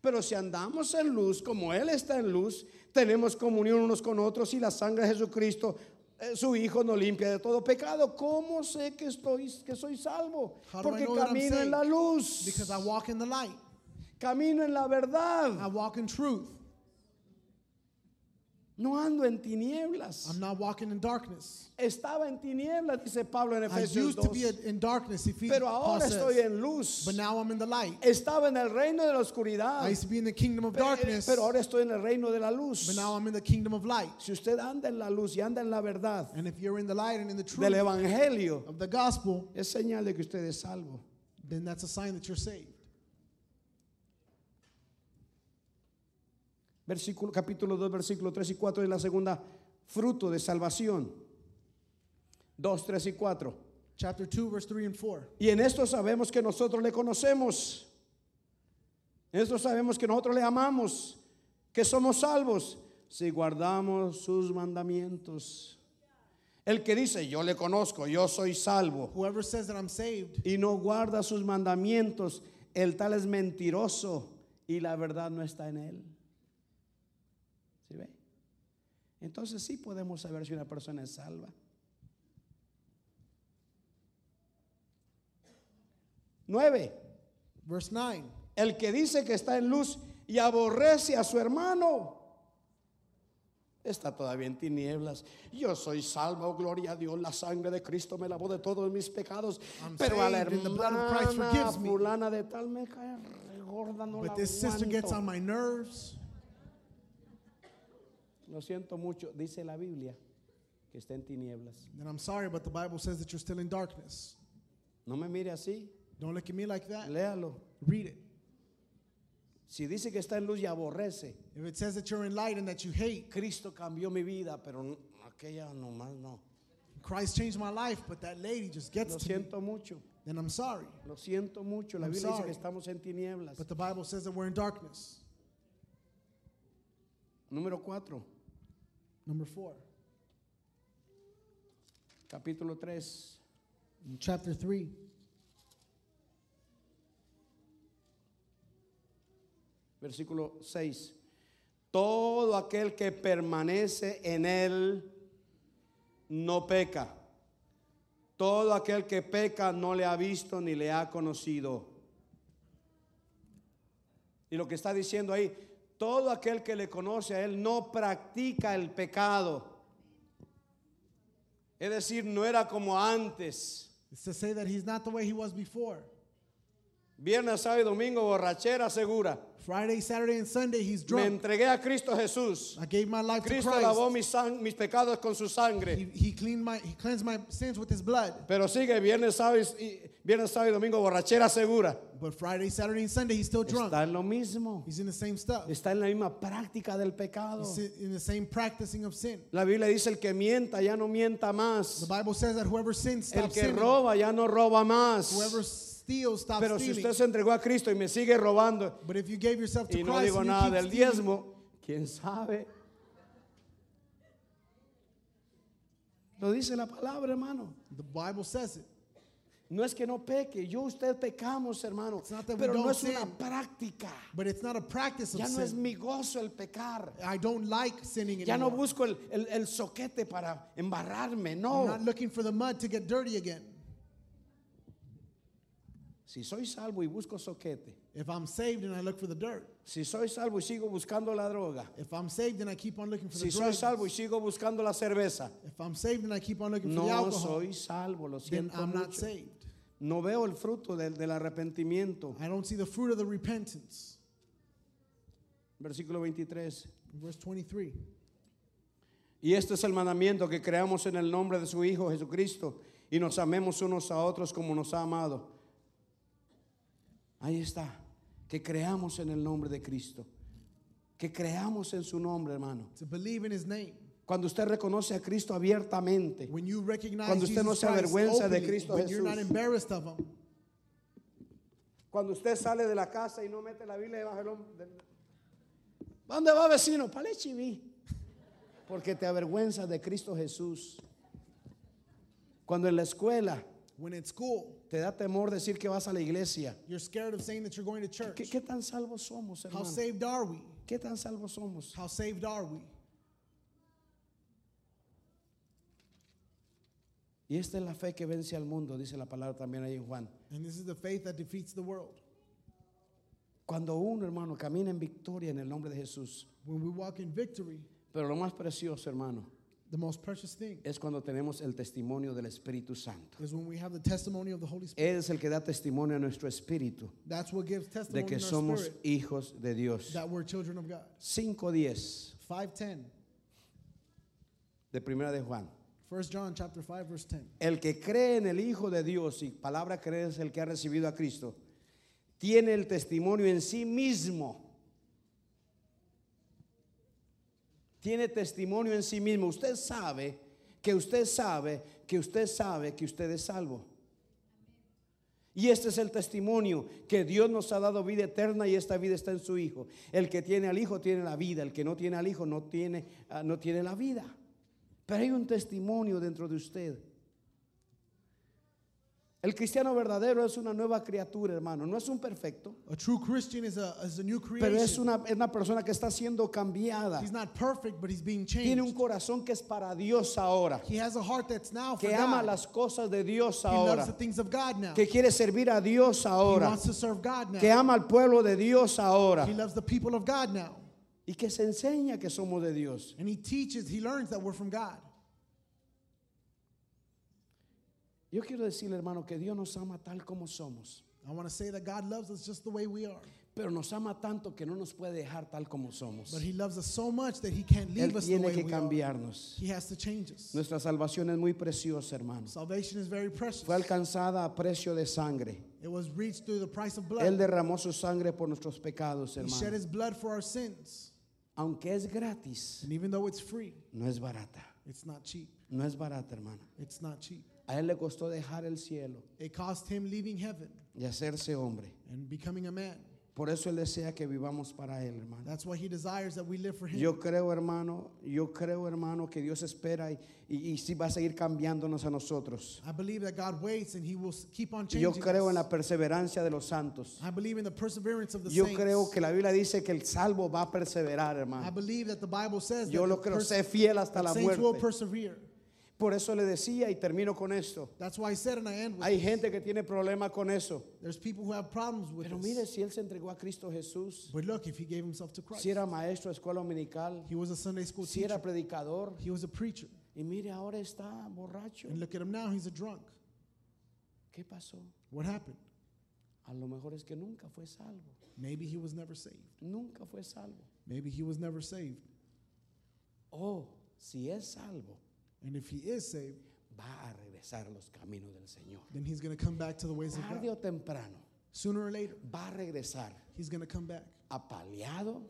Pero si andamos en luz, como Él está en luz, tenemos comunión unos con otros y la sangre de Jesucristo, eh, su Hijo, nos limpia de todo pecado. ¿Cómo sé que, estoy, que soy salvo? Porque camino en la luz, camino en la verdad. I walk in truth. No ando en tinieblas. I'm not walking in darkness. Estaba en tinieblas, dice Pablo en I Efesios used to 2. be in darkness, Ephesians, Pero ahora says. estoy en luz. But now I'm in the light. Estaba en el reino de la oscuridad. I used to be in the kingdom of darkness, Pero ahora estoy en el reino de la luz. but now I'm in the kingdom of light. Si usted anda en la luz y anda en la verdad And if you're in the light and in the truth del evangelio, of the gospel, es señal de que usted es salvo. then that's a sign that you're saved. Versículo, capítulo 2, versículo 3 y 4 es la segunda fruto de salvación. 2, 3 y 4. Chapter 2, verse 3 and 4. Y en esto sabemos que nosotros le conocemos. En esto sabemos que nosotros le amamos, que somos salvos si guardamos sus mandamientos. El que dice, yo le conozco, yo soy salvo, Whoever says that I'm saved y no guarda sus mandamientos, el tal es mentiroso y la verdad no está en él. ¿Sí ve? Entonces sí podemos saber si una persona es salva. Nueve. Verse 9. El que dice que está en luz y aborrece a su hermano, está todavía en tinieblas. Yo soy salvo, oh, gloria a Dios, la sangre de Cristo me lavó de todos mis pecados. I'm Pero a la hermana fulana de tal me cae gorda, no la But this sister gets on my nerves. Lo siento mucho, dice la Biblia que está en tinieblas. Then I'm sorry, but the Bible says that you're still in darkness. No me mire así, Don't look at me like that. léalo. Read it. Si dice que está en luz y aborrece, If it says that you're in light and that you hate, Cristo cambió mi vida, pero no- aquella nomás no. Christ changed my life, but that lady just gets Lo to me, siento mucho. then I'm sorry. Lo siento mucho. La I'm Biblia dice sorry. que estamos en tinieblas. But the Bible says that we're in darkness. Número 4, Number four, capítulo 3, in chapter 3, versículo 6. Todo aquel que permanece en él no peca. Todo aquel que peca no le ha visto ni le ha conocido. Y lo que está diciendo ahí, todo aquel que le conoce a él no practica el pecado. Es decir, no era como antes. It's to say that he's not the way he was before. Viernes, sábado y domingo, borrachera segura. Friday, Saturday, and Sunday, he's Me drunk. entregué a Cristo Jesús. I gave my life Cristo to lavó Christ. mis, sang- mis pecados con su sangre. He, he cleaned my he cleansed my sins with his blood. Pero sigue viernes, sábado y, viernes, sábado y domingo, borrachera segura. But Friday, Saturday, and Sunday, he's still drunk. Está en lo mismo. He's in the same stuff. Está en la misma práctica del pecado. He's in the same practicing of sin. La Biblia dice el que mienta ya no mienta The más. Bible says that whoever sins El stops que sinning. roba ya no roba más. Whoever steals stops Pero si stealing. usted se entregó a Cristo y me sigue robando But if you gave yourself to y no Christ digo and you nada keep del stealing, diezmo, quién sabe. Lo dice la palabra, hermano. the Bible says it. No es que no peque, yo usted pecamos, hermano, It's not that we pero no don't es una sin. práctica. But it's not a practice of Ya no es sin. mi gozo el pecar. I don't like sinning Ya no anymore. busco el, el- el soquete para embarrarme, I'm no. not looking for the mud to get dirty again. Si soy salvo y busco soquete, If I'm saved and I look for the dirt. si soy salvo y sigo buscando la droga, If I'm saved and I keep on looking for si the soy drugs. salvo y sigo buscando la cerveza, If I'm saved and I keep on looking for the no alcohol, soy salvo, lo then siento I'm not mucho. saved. No veo el fruto del, del arrepentimiento. I don't see the fruit of the repentance. Versículo 23. Verse 23. Y este es el mandamiento que creamos en el nombre de su Hijo Jesucristo y nos amemos unos a otros como nos ha amado. Ahí está, que creamos en el nombre de Cristo, que creamos en su nombre, hermano. To believe in his name. Cuando usted reconoce a Cristo abiertamente, When you recognize Cuando usted Jesus no se avergüenza de Cristo when you're not Jesús. embarrassed of him. cuando usted sale de la casa y no mete la Biblia debajo del hombro, ¿dónde va vecino? Para el chiví. Porque te avergüenzas de Cristo Jesús. Cuando en la escuela When at school, te da temor decir que vas a la iglesia. you're scared of saying that you're going to church. ¿Qué, qué tan salvos somos, How hermano? saved are we? ¿Qué tan salvos somos? How saved are we? Y esta es la fe que vence al mundo, dice la palabra también ahí en Juan. And this is the faith that defeats the world. Cuando uno, hermano, camina en victoria en el nombre de Jesús. When we walk in victory, Pero lo más precioso, hermano, the most precious thing es cuando tenemos el testimonio del Espíritu Santo. is when we have the testimony of the Holy Spirit. Él es el que da testimonio a nuestro espíritu That's what gives de testimony que in our somos spirit hijos de Dios. that we're children of God. 5.10 5:10. de Primera de Juan. 1 John chapter 5 verse 10. El que cree en el Hijo de Dios, y palabra creer es el que ha recibido a Cristo, tiene el testimonio en sí mismo. Tiene testimonio en sí mismo. Usted sabe que usted sabe que usted sabe que usted es salvo. Y este es el testimonio que Dios nos ha dado vida eterna y esta vida está en su Hijo. El que tiene al Hijo tiene la vida, el que no tiene al Hijo no tiene, ah, no tiene la vida. Pero hay un testimonio dentro de usted. El cristiano verdadero es una nueva criatura, hermano. No es un perfecto, A true Christian is a, is a new pero creation. es una, es una persona que está siendo cambiada. He's not perfect, but he's being Tiene un changed. corazón que es para Dios ahora. He has a heart that's now for Que ama God. las cosas de Dios He loves ahora. the things of God now. Que quiere servir a Dios He ahora. wants to serve God now. Que ama al pueblo de Dios ahora. He loves the people of God now. Y que se enseña que somos de Dios. And he teaches, he learns that we're from God. Yo quiero decirle, hermano, que Dios nos ama tal como somos. I want to say that God loves us just the way we are. Pero nos ama tanto que no nos puede dejar tal como somos. But he loves us so much that he can't Él leave us the tiene way que we are. cambiarnos. He has to change us. Nuestra salvación es muy preciosa, hermano. Salvation is very precious. Fue alcanzada a precio de sangre. It was reached through the price of Él blood. derramó su sangre por nuestros pecados, He shed hermano. his blood for our sins. Aunque es gratis, And even though it's free, no es barata. it's not cheap. No es barata, hermano. It's not cheap. A él le costó dejar el cielo It cost him leaving heaven y hacerse hombre and becoming a man Por eso Él desea que vivamos para Él, hermano. That's why He desires that we live for Him. Yo creo, hermano, yo creo, hermano, que Dios espera y, y, y sí va a seguir cambiándonos a nosotros. I believe that God waits and He will s- keep on Y Yo changing creo en us. la perseverancia de los santos. I believe in the perseverance of the Yo saints. creo que la Biblia dice que el salvo va a perseverar, I hermano. believe that the Bible says Yo that, lo the creo, pers- sé fiel hasta that la saints will muerte. persevere. Por eso le decía y termino con esto. That's why I said, and I end with Hay this. gente que tiene problemas con eso. There's people who have problems with Pero this. mire, si él se entregó a Cristo Jesús, But look, if he gave himself to Christ, si era maestro de escuela dominical, he was a Sunday school si teacher, era predicador, he was a preacher. y mire, ahora está borracho. And look at him now, he's a drunk. ¿Qué pasó? What happened? A lo mejor es que nunca fue salvo. Maybe he was never saved. Nunca fue salvo. Maybe he was never saved. Oh, si es salvo, And if he is saved, va a regresar a los caminos del Señor. then he's going to come back to the ways of Tarde God. o temprano, Sooner or later, va a regresar he's going to come back apaleado,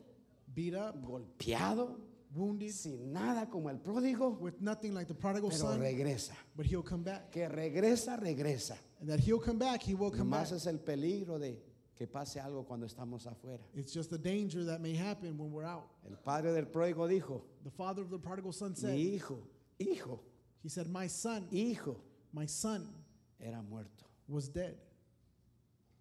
beat up, golpeado, wounded, sin nada como el pródigo, with nothing like the prodigal pero son, regresa. but he'll come back. Que regresa, regresa. And that he'll come back, he will come back. Más es el peligro de que pase algo cuando estamos afuera. It's just the danger that may happen when we're out. El padre del pródigo dijo, The father of the prodigal son said, mi hijo, hijo, he said, my son, hijo, my son era muerto. was dead.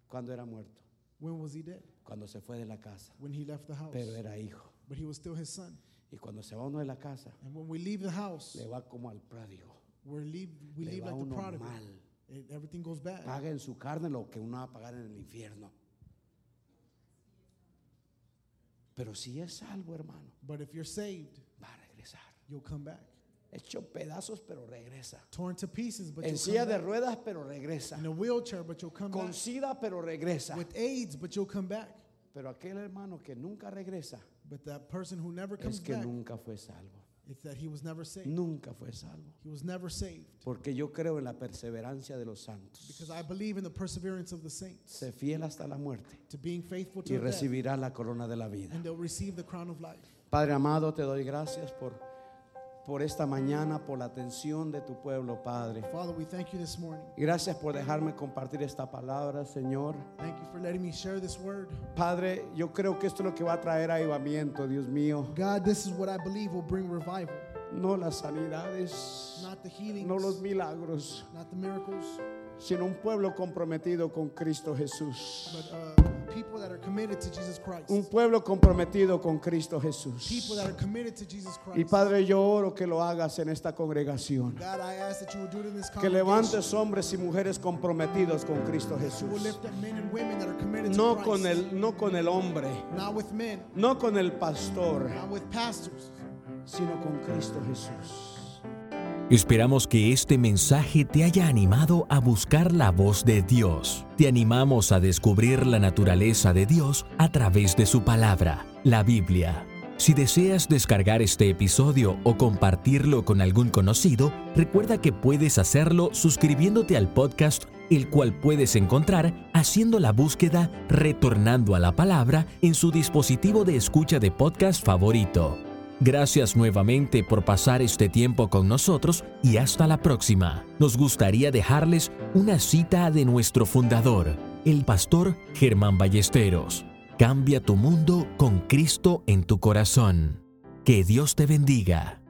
¿Cuándo era muerto? When was he dead? Cuando se fue de la casa. When he left the house. Pero era hijo. But he was still his son. Y cuando se va uno de la casa, And when we leave the house, le va como al pródigo. we leave, we Le leave va like the uno prodigal. mal. It- everything goes bad. Paga en su carne lo que uno va a pagar en el infierno. Pero si es salvo, hermano, But if you're saved, va a regresar. you'll come back. Hecho pedazos, pero regresa. Torn to pieces, but En silla de ruedas, pero regresa. In a wheelchair, but you'll come Con back. sida, pero regresa. With AIDS, but you'll come back. Pero aquel hermano que nunca regresa But that person who never comes es que back, nunca fue salvo. it's that he was never saved. Nunca fue salvo. He was never saved. Porque yo creo en la perseverancia de los santos. Because I believe in the perseverance of the saints Sé fiel hasta la muerte to being faithful to y death, recibirá la corona de la vida. and they'll receive the crown of life. Padre amado, te doy gracias por, por esta mañana, por la atención de tu pueblo, Padre. Father, we thank you this morning. Gracias por dejarme compartir esta palabra, Señor. Thank you for letting me share this word. Padre, yo creo que esto es lo que va a traer avivamiento, Dios mío. God, this is what I believe will bring revival. No las sanidades, Not the healings, no los milagros, not the miracles, sino un pueblo comprometido con Cristo Jesús. but uh, people that are committed to Jesus Christ. Un pueblo comprometido con Cristo Jesús. People that are committed to Jesus Y Christ. Padre, yo oro que lo hagas en esta congregación. God, I ask that you will do it in this Que levantes hombres y mujeres comprometidos con Cristo You will Jesús. lift up men and women that are committed No to con el, no con el hombre, Not with men, no con el pastor, not with pastors. sino con Cristo Jesús. Esperamos que este mensaje te haya animado a buscar la voz de Dios. Te animamos a descubrir la naturaleza de Dios a través de su palabra, la Biblia. Si deseas descargar este episodio o compartirlo con algún conocido, recuerda que puedes hacerlo suscribiéndote al podcast, el cual puedes encontrar haciendo la búsqueda Retornando a la Palabra en su dispositivo de escucha de podcast favorito. Gracias nuevamente por pasar este tiempo con nosotros y hasta la próxima. Nos gustaría dejarles una cita de nuestro fundador, el pastor Germán Ballesteros. Cambia tu mundo con Cristo en tu corazón. Que Dios te bendiga.